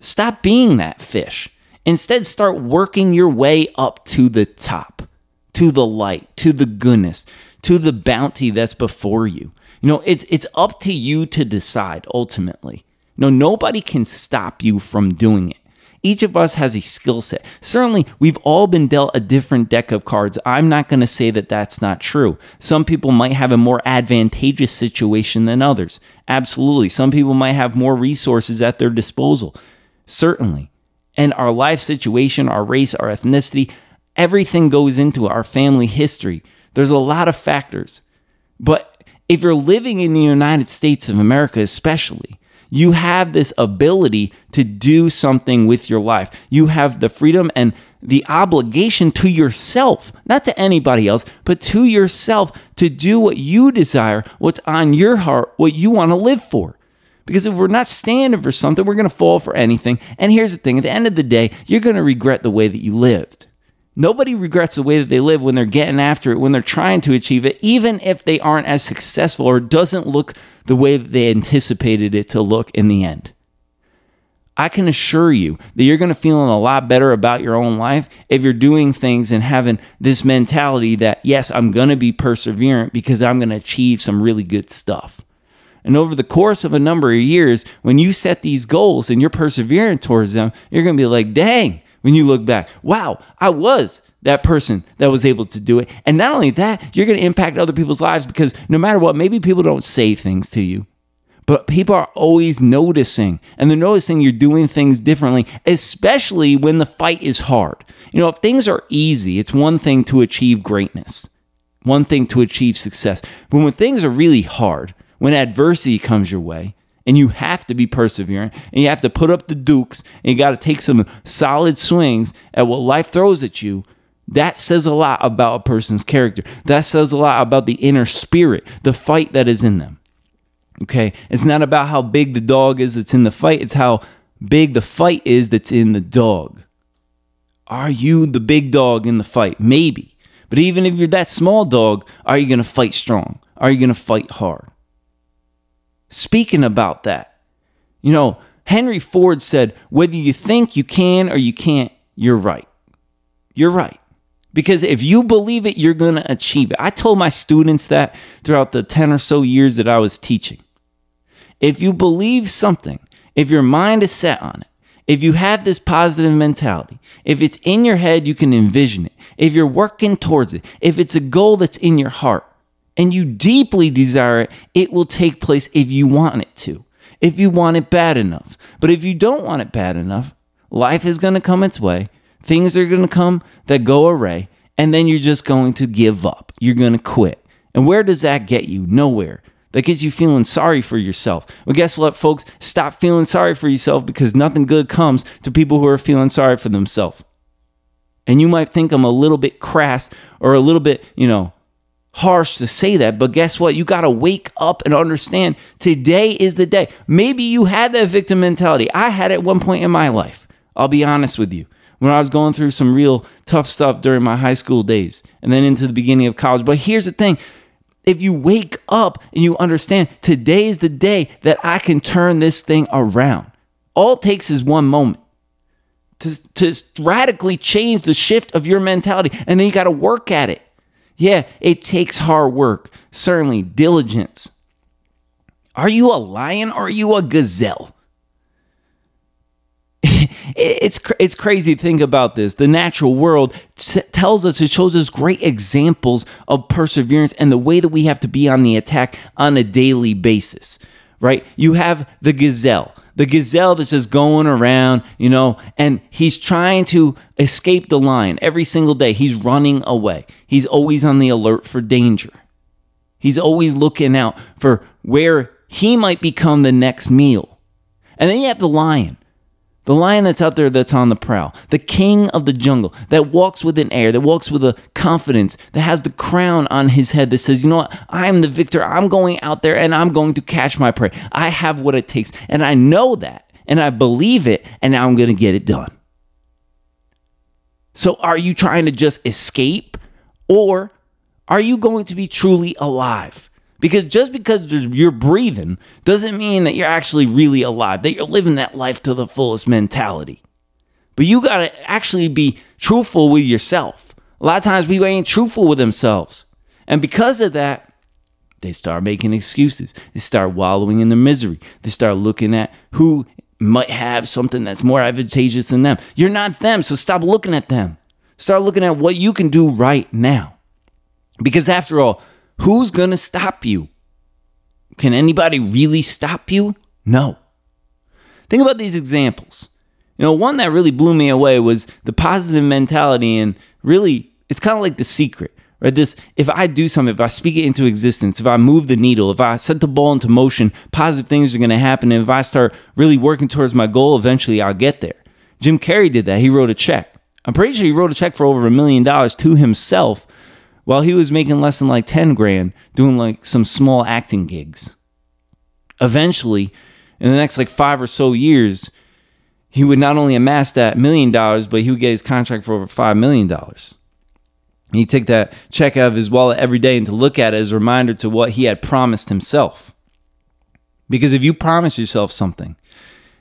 Stop being that fish. Instead, start working your way up to the top, to the light, to the goodness, to the bounty that's before you. You know, it's it's up to you to decide ultimately. You know, nobody can stop you from doing it. Each of us has a skill set. Certainly, we've all been dealt a different deck of cards. I'm not going to say that that's not true. Some people might have a more advantageous situation than others. Absolutely. Some people might have more resources at their disposal. Certainly. And our life situation, our race, our ethnicity, everything goes into our family history. There's a lot of factors. But if you're living in the United States of America, especially, you have this ability to do something with your life. You have the freedom and the obligation to yourself, not to anybody else, but to yourself to do what you desire, what's on your heart, what you want to live for. Because if we're not standing for something, we're going to fall for anything. And here's the thing at the end of the day, you're going to regret the way that you lived. Nobody regrets the way that they live when they're getting after it, when they're trying to achieve it, even if they aren't as successful or doesn't look the way that they anticipated it to look in the end. I can assure you that you're going to feel a lot better about your own life if you're doing things and having this mentality that, yes, I'm going to be perseverant because I'm going to achieve some really good stuff. And over the course of a number of years, when you set these goals and you're persevering towards them, you're going to be like, dang, when you look back, wow, I was that person that was able to do it. And not only that, you're going to impact other people's lives because no matter what, maybe people don't say things to you, but people are always noticing and they're noticing you're doing things differently, especially when the fight is hard. You know, if things are easy, it's one thing to achieve greatness, one thing to achieve success. But when things are really hard, when adversity comes your way and you have to be perseverant and you have to put up the dukes and you got to take some solid swings at what life throws at you, that says a lot about a person's character. That says a lot about the inner spirit, the fight that is in them. Okay? It's not about how big the dog is that's in the fight, it's how big the fight is that's in the dog. Are you the big dog in the fight? Maybe. But even if you're that small dog, are you going to fight strong? Are you going to fight hard? Speaking about that. You know, Henry Ford said, whether you think you can or you can't, you're right. You're right. Because if you believe it, you're going to achieve it. I told my students that throughout the 10 or so years that I was teaching. If you believe something, if your mind is set on it, if you have this positive mentality, if it's in your head, you can envision it. If you're working towards it, if it's a goal that's in your heart, and you deeply desire it, it will take place if you want it to, if you want it bad enough. But if you don't want it bad enough, life is going to come its way. Things are going to come that go array, and then you're just going to give up. You're going to quit. And where does that get you? Nowhere. That gets you feeling sorry for yourself. Well, guess what, folks? Stop feeling sorry for yourself because nothing good comes to people who are feeling sorry for themselves. And you might think I'm a little bit crass or a little bit, you know, harsh to say that, but guess what? You got to wake up and understand today is the day. Maybe you had that victim mentality. I had it at one point in my life. I'll be honest with you. When I was going through some real tough stuff during my high school days and then into the beginning of college. But here's the thing if you wake up and you understand today is the day that I can turn this thing around, all it takes is one moment. To, to radically change the shift of your mentality, and then you got to work at it. Yeah, it takes hard work, certainly diligence. Are you a lion or are you a gazelle? it's it's crazy to think about this. The natural world t- tells us it shows us great examples of perseverance and the way that we have to be on the attack on a daily basis. Right? You have the gazelle the gazelle that's just going around, you know, and he's trying to escape the lion every single day. He's running away. He's always on the alert for danger. He's always looking out for where he might become the next meal. And then you have the lion. The lion that's out there that's on the prowl, the king of the jungle that walks with an air, that walks with a confidence, that has the crown on his head that says, you know what, I am the victor. I'm going out there and I'm going to catch my prey. I have what it takes. And I know that and I believe it and now I'm going to get it done. So are you trying to just escape or are you going to be truly alive? Because just because you're breathing doesn't mean that you're actually really alive, that you're living that life to the fullest mentality. But you got to actually be truthful with yourself. A lot of times people ain't truthful with themselves. And because of that, they start making excuses. They start wallowing in the misery. They start looking at who might have something that's more advantageous than them. You're not them, so stop looking at them. Start looking at what you can do right now. Because after all, Who's going to stop you? Can anybody really stop you? No. Think about these examples. You know, one that really blew me away was the positive mentality, and really, it's kind of like the secret, right? This if I do something, if I speak it into existence, if I move the needle, if I set the ball into motion, positive things are going to happen. And if I start really working towards my goal, eventually I'll get there. Jim Carrey did that. He wrote a check. I'm pretty sure he wrote a check for over a million dollars to himself while he was making less than like 10 grand doing like some small acting gigs. Eventually, in the next like five or so years, he would not only amass that million dollars, but he would get his contract for over $5 million. He'd take that check out of his wallet every day and to look at it as a reminder to what he had promised himself. Because if you promise yourself something,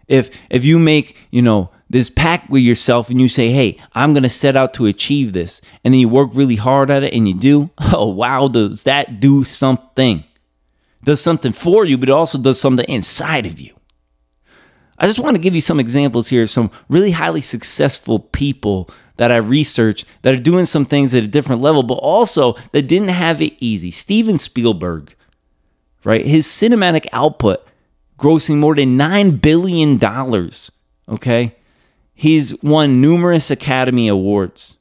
if if you make, you know, this pact with yourself and you say, hey, I'm going to set out to achieve this. And then you work really hard at it and you do. Oh, wow, does that do something? Does something for you, but it also does something inside of you. I just want to give you some examples here, some really highly successful people that I researched that are doing some things at a different level, but also that didn't have it easy. Steven Spielberg, right? His cinematic output grossing more than $9 billion, okay? He's won numerous Academy Awards.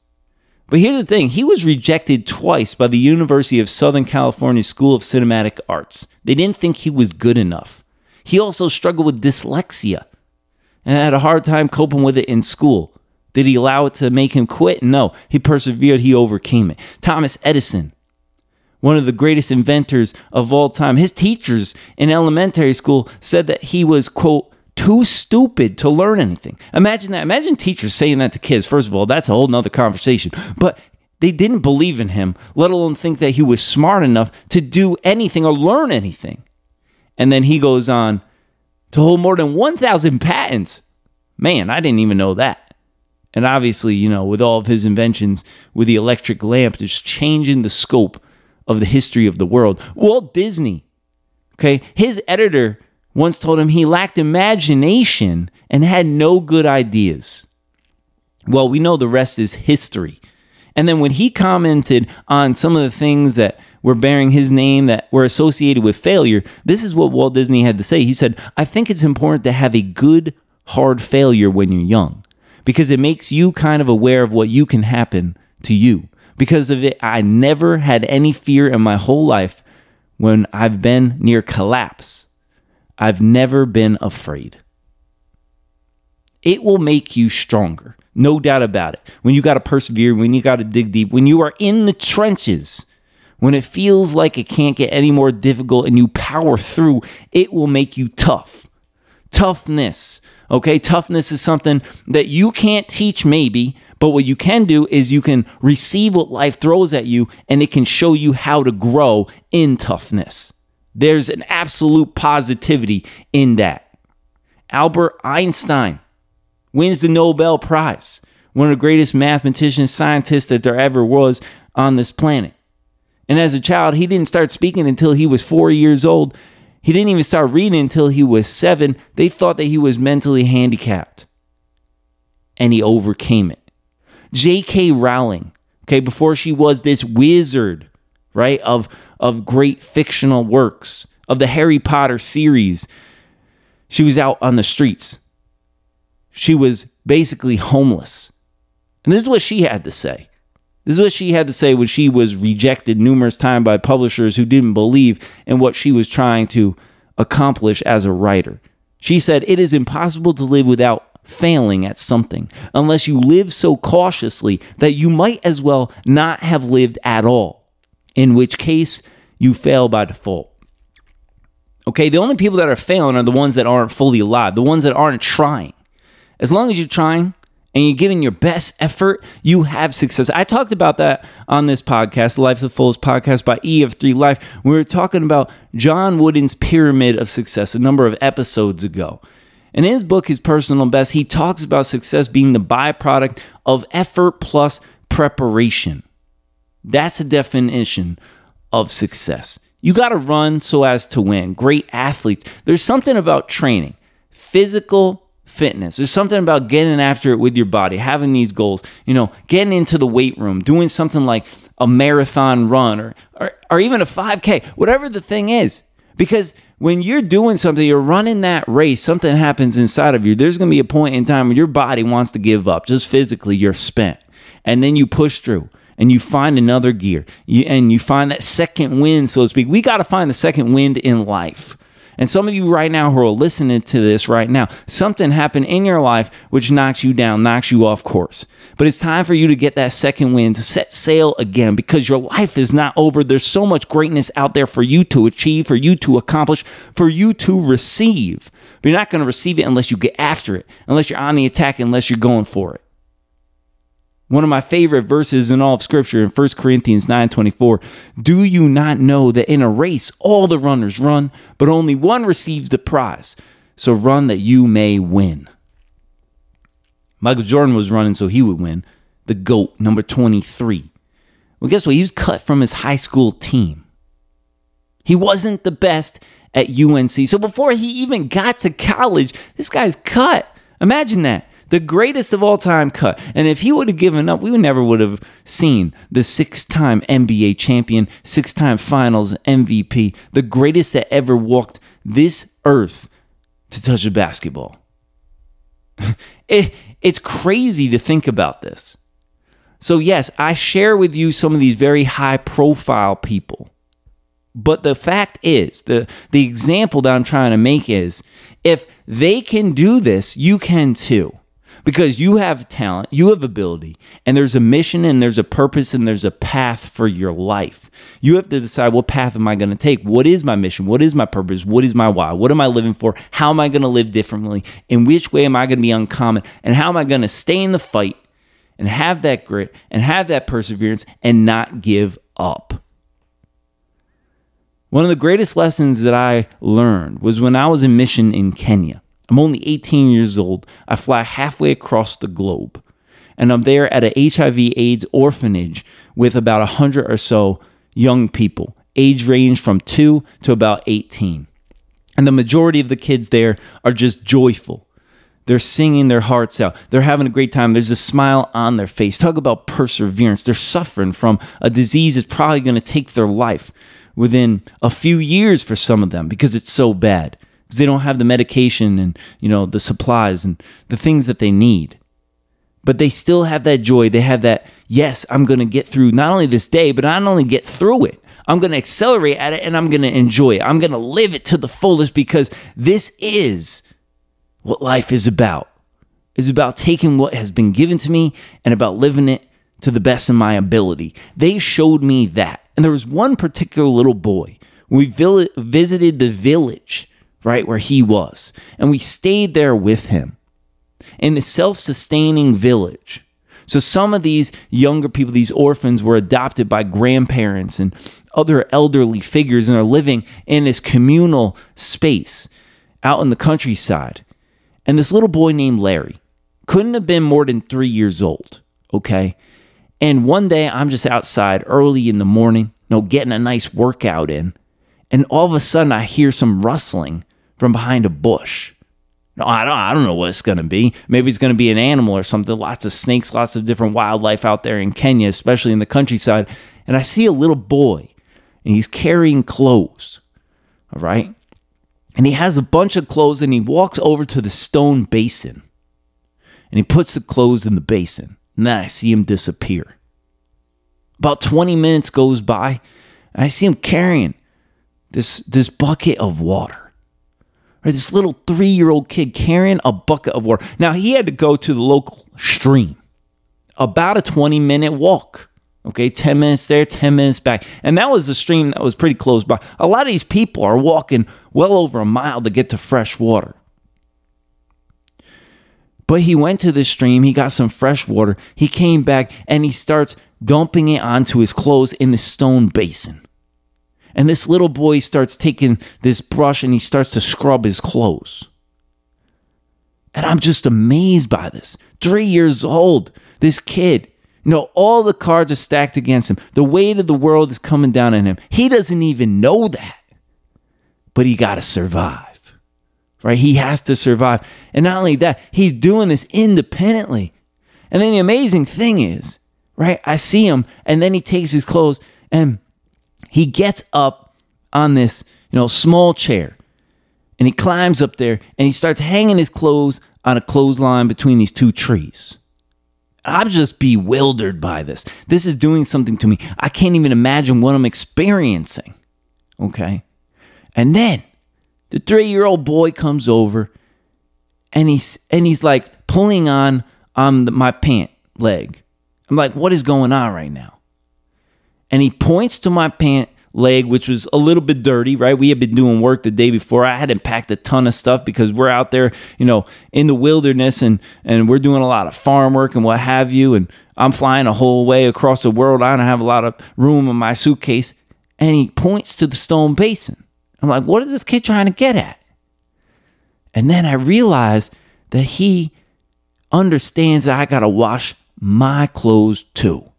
But here's the thing he was rejected twice by the University of Southern California School of Cinematic Arts. They didn't think he was good enough. He also struggled with dyslexia and had a hard time coping with it in school. Did he allow it to make him quit? No. He persevered, he overcame it. Thomas Edison, one of the greatest inventors of all time, his teachers in elementary school said that he was, quote, too stupid to learn anything. Imagine that. Imagine teachers saying that to kids. First of all, that's a whole nother conversation. But they didn't believe in him, let alone think that he was smart enough to do anything or learn anything. And then he goes on to hold more than 1,000 patents. Man, I didn't even know that. And obviously, you know, with all of his inventions, with the electric lamp, just changing the scope of the history of the world. Walt Disney, okay, his editor once told him he lacked imagination and had no good ideas. Well, we know the rest is history. And then when he commented on some of the things that were bearing his name that were associated with failure, this is what Walt Disney had to say. He said, I think it's important to have a good, hard failure when you're young because it makes you kind of aware of what you can happen to you. Because of it, I never had any fear in my whole life when I've been near collapse. I've never been afraid. It will make you stronger, no doubt about it. When you got to persevere, when you got to dig deep, when you are in the trenches, when it feels like it can't get any more difficult and you power through, it will make you tough. Toughness, okay? Toughness is something that you can't teach, maybe, but what you can do is you can receive what life throws at you and it can show you how to grow in toughness. There's an absolute positivity in that. Albert Einstein wins the Nobel Prize, one of the greatest mathematicians, scientists that there ever was on this planet. And as a child, he didn't start speaking until he was four years old. He didn't even start reading until he was seven. They thought that he was mentally handicapped. And he overcame it. J.K. Rowling, okay, before she was this wizard, right, of of great fictional works, of the Harry Potter series. She was out on the streets. She was basically homeless. And this is what she had to say. This is what she had to say when she was rejected numerous times by publishers who didn't believe in what she was trying to accomplish as a writer. She said, It is impossible to live without failing at something, unless you live so cautiously that you might as well not have lived at all, in which case you fail by default. Okay, the only people that are failing are the ones that aren't fully alive, the ones that aren't trying. As long as you're trying and you're giving your best effort, you have success. I talked about that on this podcast, Life's the Fullest podcast by EF3 Life. We were talking about John Wooden's pyramid of success a number of episodes ago. In his book, his personal best, he talks about success being the byproduct of effort plus preparation. That's a definition of success. You got to run so as to win. Great athletes. There's something about training, physical fitness. There's something about getting after it with your body, having these goals, you know, getting into the weight room, doing something like a marathon run or, or, or even a 5K, whatever the thing is. Because when you're doing something, you're running that race, something happens inside of you. There's going to be a point in time when your body wants to give up, just physically, you're spent. And then you push through and you find another gear you, and you find that second wind, so to speak. We got to find the second wind in life. And some of you right now who are listening to this right now, something happened in your life which knocks you down, knocks you off course. But it's time for you to get that second wind, to set sail again because your life is not over. There's so much greatness out there for you to achieve, for you to accomplish, for you to receive. But you're not going to receive it unless you get after it, unless you're on the attack, unless you're going for it. One of my favorite verses in all of scripture in 1 Corinthians 9:24, "Do you not know that in a race all the runners run, but only one receives the prize? So run that you may win." Michael Jordan was running so he would win. The GOAT, number 23. Well, guess what? He was cut from his high school team. He wasn't the best at UNC. So before he even got to college, this guy's cut. Imagine that the greatest of all time cut. And if he would have given up, we never would have seen the six time NBA champion, six time finals MVP, the greatest that ever walked this earth to touch a basketball. it, it's crazy to think about this. So, yes, I share with you some of these very high profile people. But the fact is, the, the example that I'm trying to make is if they can do this, you can too because you have talent, you have ability, and there's a mission and there's a purpose and there's a path for your life. You have to decide what path am I going to take? What is my mission? What is my purpose? What is my why? What am I living for? How am I going to live differently? In which way am I going to be uncommon? And how am I going to stay in the fight and have that grit and have that perseverance and not give up? One of the greatest lessons that I learned was when I was in mission in Kenya. I'm only 18 years old. I fly halfway across the globe. And I'm there at an HIV AIDS orphanage with about 100 or so young people, age range from 2 to about 18. And the majority of the kids there are just joyful. They're singing their hearts out. They're having a great time. There's a smile on their face. Talk about perseverance. They're suffering from a disease that's probably going to take their life within a few years for some of them because it's so bad because they don't have the medication and you know the supplies and the things that they need. But they still have that joy. They have that yes i'm going to get through not only this day but not only get through it. I'm going to accelerate at it and i'm going to enjoy it. I'm going to live it to the fullest because this is what life is about. It's about taking what has been given to me and about living it to the best of my ability. They showed me that. And there was one particular little boy. We visited the village right where he was. And we stayed there with him in the self sustaining village. So some of these younger people, these orphans, were adopted by grandparents and other elderly figures and are living in this communal space out in the countryside. And this little boy named Larry couldn't have been more than three years old, okay? And one day I'm just outside early in the morning, you know, getting a nice workout in. And all of a sudden I hear some rustling from behind a bush. No, I don't, I don't know what it's going to be. Maybe it's going to be an animal or something. Lots of snakes, lots of different wildlife out there in Kenya, especially in the countryside. And I see a little boy and he's carrying clothes. All right. And he has a bunch of clothes and he walks over to the stone basin and he puts the clothes in the basin. And then I see him disappear. About 20 minutes goes by. And I see him carrying this, this bucket of water Right, this little three year old kid carrying a bucket of water. Now, he had to go to the local stream, about a 20 minute walk. Okay, 10 minutes there, 10 minutes back. And that was a stream that was pretty close by. A lot of these people are walking well over a mile to get to fresh water. But he went to the stream, he got some fresh water, he came back, and he starts dumping it onto his clothes in the stone basin. And this little boy starts taking this brush and he starts to scrub his clothes. And I'm just amazed by this. Three years old, this kid, you know, all the cards are stacked against him. The weight of the world is coming down on him. He doesn't even know that. But he got to survive, right? He has to survive. And not only that, he's doing this independently. And then the amazing thing is, right? I see him and then he takes his clothes and he gets up on this, you know, small chair and he climbs up there and he starts hanging his clothes on a clothesline between these two trees. I'm just bewildered by this. This is doing something to me. I can't even imagine what I'm experiencing. Okay. And then the three year old boy comes over and he's and he's like pulling on on the, my pant leg. I'm like, what is going on right now? And he points to my pant leg, which was a little bit dirty, right? We had been doing work the day before. I hadn't packed a ton of stuff because we're out there, you know, in the wilderness and and we're doing a lot of farm work and what have you. And I'm flying a whole way across the world. I don't have a lot of room in my suitcase. And he points to the stone basin. I'm like, what is this kid trying to get at? And then I realize that he understands that I gotta wash my clothes too.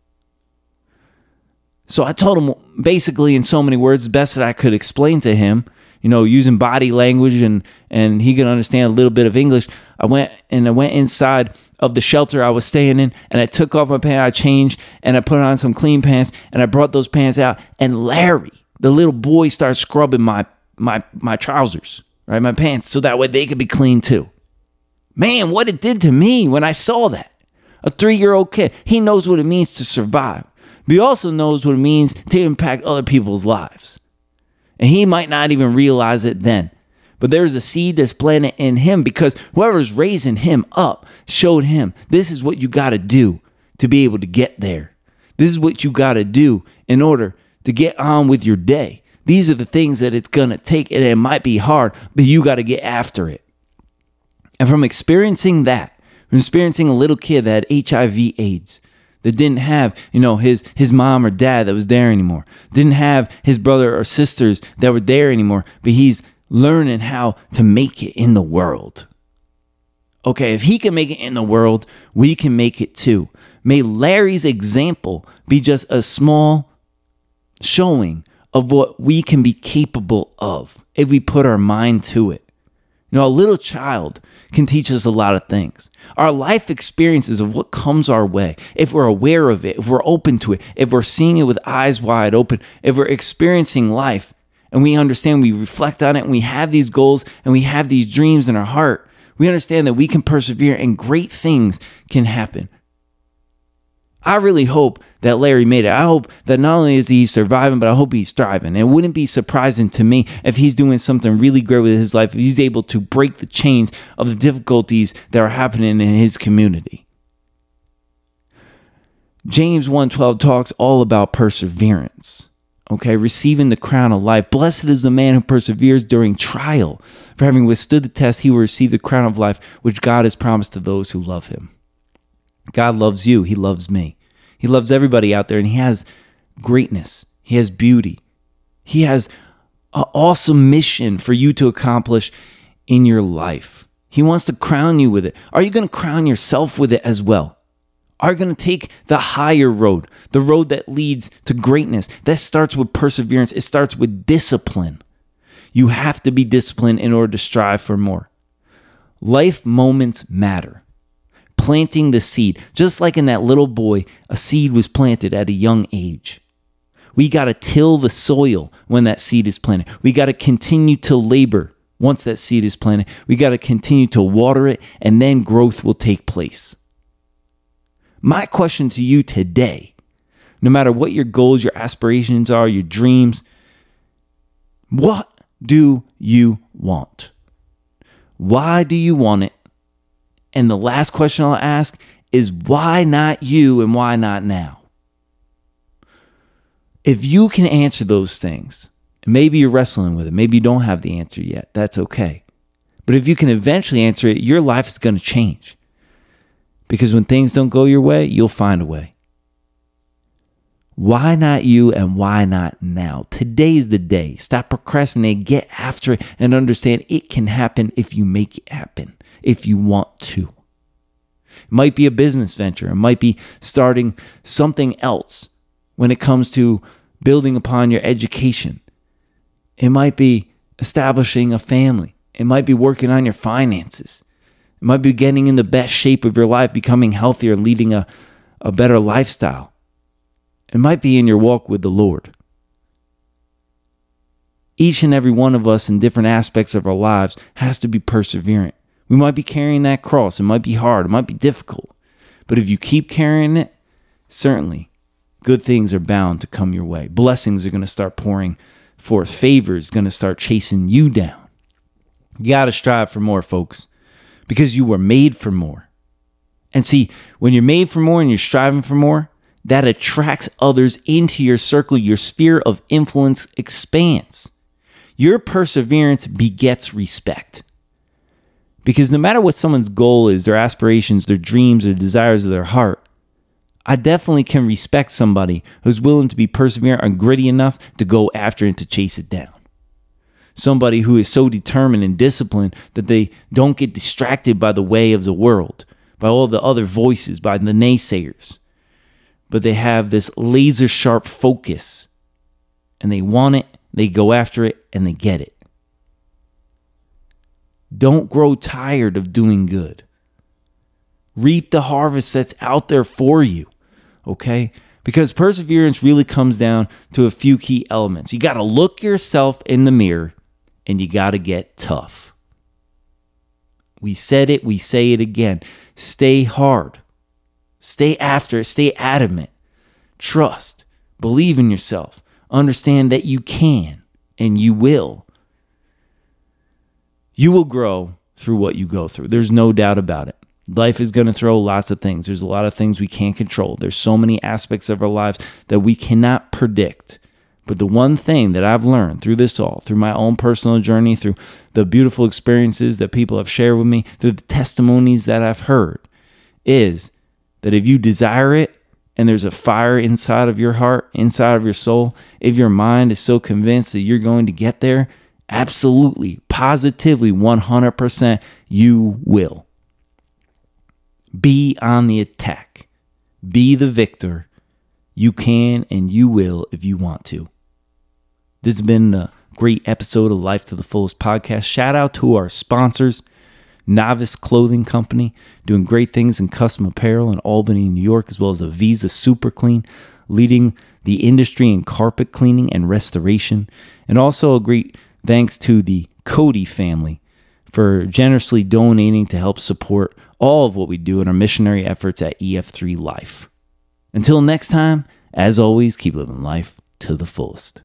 So I told him basically in so many words, the best that I could explain to him, you know, using body language and and he could understand a little bit of English. I went and I went inside of the shelter I was staying in and I took off my pants, I changed and I put on some clean pants and I brought those pants out and Larry, the little boy, started scrubbing my my my trousers, right? My pants, so that way they could be clean too. Man, what it did to me when I saw that. A three year old kid, he knows what it means to survive but he also knows what it means to impact other people's lives. And he might not even realize it then. But there's a seed that's planted in him because whoever's raising him up showed him this is what you got to do to be able to get there. This is what you got to do in order to get on with your day. These are the things that it's going to take, and it might be hard, but you got to get after it. And from experiencing that, from experiencing a little kid that had HIV AIDS, that didn't have, you know, his his mom or dad that was there anymore. Didn't have his brother or sisters that were there anymore, but he's learning how to make it in the world. Okay, if he can make it in the world, we can make it too. May Larry's example be just a small showing of what we can be capable of if we put our mind to it. You know, a little child can teach us a lot of things. Our life experiences of what comes our way, if we're aware of it, if we're open to it, if we're seeing it with eyes wide open, if we're experiencing life and we understand, we reflect on it, and we have these goals and we have these dreams in our heart, we understand that we can persevere and great things can happen. I really hope that Larry made it. I hope that not only is he surviving, but I hope he's thriving. It wouldn't be surprising to me if he's doing something really great with his life, if he's able to break the chains of the difficulties that are happening in his community. James 1:12 talks all about perseverance. Okay, receiving the crown of life. Blessed is the man who perseveres during trial. For having withstood the test, he will receive the crown of life which God has promised to those who love him. God loves you. He loves me. He loves everybody out there, and He has greatness. He has beauty. He has an awesome mission for you to accomplish in your life. He wants to crown you with it. Are you going to crown yourself with it as well? Are you going to take the higher road, the road that leads to greatness? That starts with perseverance, it starts with discipline. You have to be disciplined in order to strive for more. Life moments matter planting the seed. Just like in that little boy, a seed was planted at a young age. We got to till the soil when that seed is planted. We got to continue to labor once that seed is planted. We got to continue to water it, and then growth will take place. My question to you today, no matter what your goals, your aspirations are, your dreams, what do you want? Why do you want it? And the last question I'll ask is why not you and why not now? If you can answer those things, maybe you're wrestling with it, maybe you don't have the answer yet, that's okay. But if you can eventually answer it, your life is going to change. Because when things don't go your way, you'll find a way. Why not you and why not now? Today's the day. Stop procrastinating, get after it, and understand it can happen if you make it happen, if you want to. It might be a business venture, it might be starting something else when it comes to building upon your education. It might be establishing a family, it might be working on your finances, it might be getting in the best shape of your life, becoming healthier, leading a, a better lifestyle. It might be in your walk with the Lord. Each and every one of us in different aspects of our lives has to be perseverant. We might be carrying that cross. It might be hard. It might be difficult. But if you keep carrying it, certainly good things are bound to come your way. Blessings are going to start pouring forth. Favor is going to start chasing you down. You got to strive for more, folks, because you were made for more. And see, when you're made for more and you're striving for more, that attracts others into your circle, your sphere of influence expands. Your perseverance begets respect. Because no matter what someone's goal is, their aspirations, their dreams, their desires of their heart, I definitely can respect somebody who's willing to be perseverant and gritty enough to go after and to chase it down. Somebody who is so determined and disciplined that they don't get distracted by the way of the world, by all the other voices, by the naysayers but they have this laser sharp focus and they want it, they go after it, and they get it. Don't grow tired of doing good. Reap the harvest that's out there for you, okay? Because perseverance really comes down to a few key elements. You got to look yourself in the mirror and you got to get tough. We said it, we say it again. Stay hard. Stay after it, stay adamant. Trust, believe in yourself, understand that you can and you will. You will grow through what you go through. There's no doubt about it. Life is going to throw lots of things. There's a lot of things we can't control. There's so many aspects of our lives that we cannot predict. But the one thing that I've learned through this all, through my own personal journey, through the beautiful experiences that people have shared with me, through the testimonies that I've heard, is that if you desire it and there's a fire inside of your heart, inside of your soul, if your mind is so convinced that you're going to get there, absolutely, positively, 100%, you will. Be on the attack. Be the victor. You can and you will if you want to. This has been a great episode of Life to the Fullest podcast. Shout out to our sponsors. Novice Clothing Company, doing great things in custom apparel in Albany, New York, as well as Avisa Super Clean, leading the industry in carpet cleaning and restoration. And also a great thanks to the Cody family for generously donating to help support all of what we do in our missionary efforts at EF3 Life. Until next time, as always, keep living life to the fullest.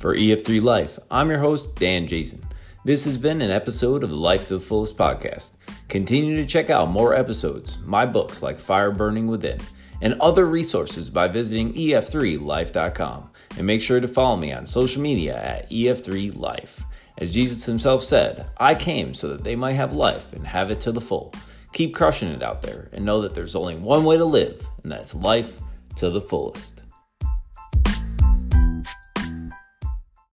For EF3 Life, I'm your host, Dan Jason. This has been an episode of the Life to the Fullest podcast. Continue to check out more episodes, my books like Fire Burning Within, and other resources by visiting ef3life.com. And make sure to follow me on social media at ef3life. As Jesus himself said, I came so that they might have life and have it to the full. Keep crushing it out there and know that there's only one way to live, and that's life to the fullest.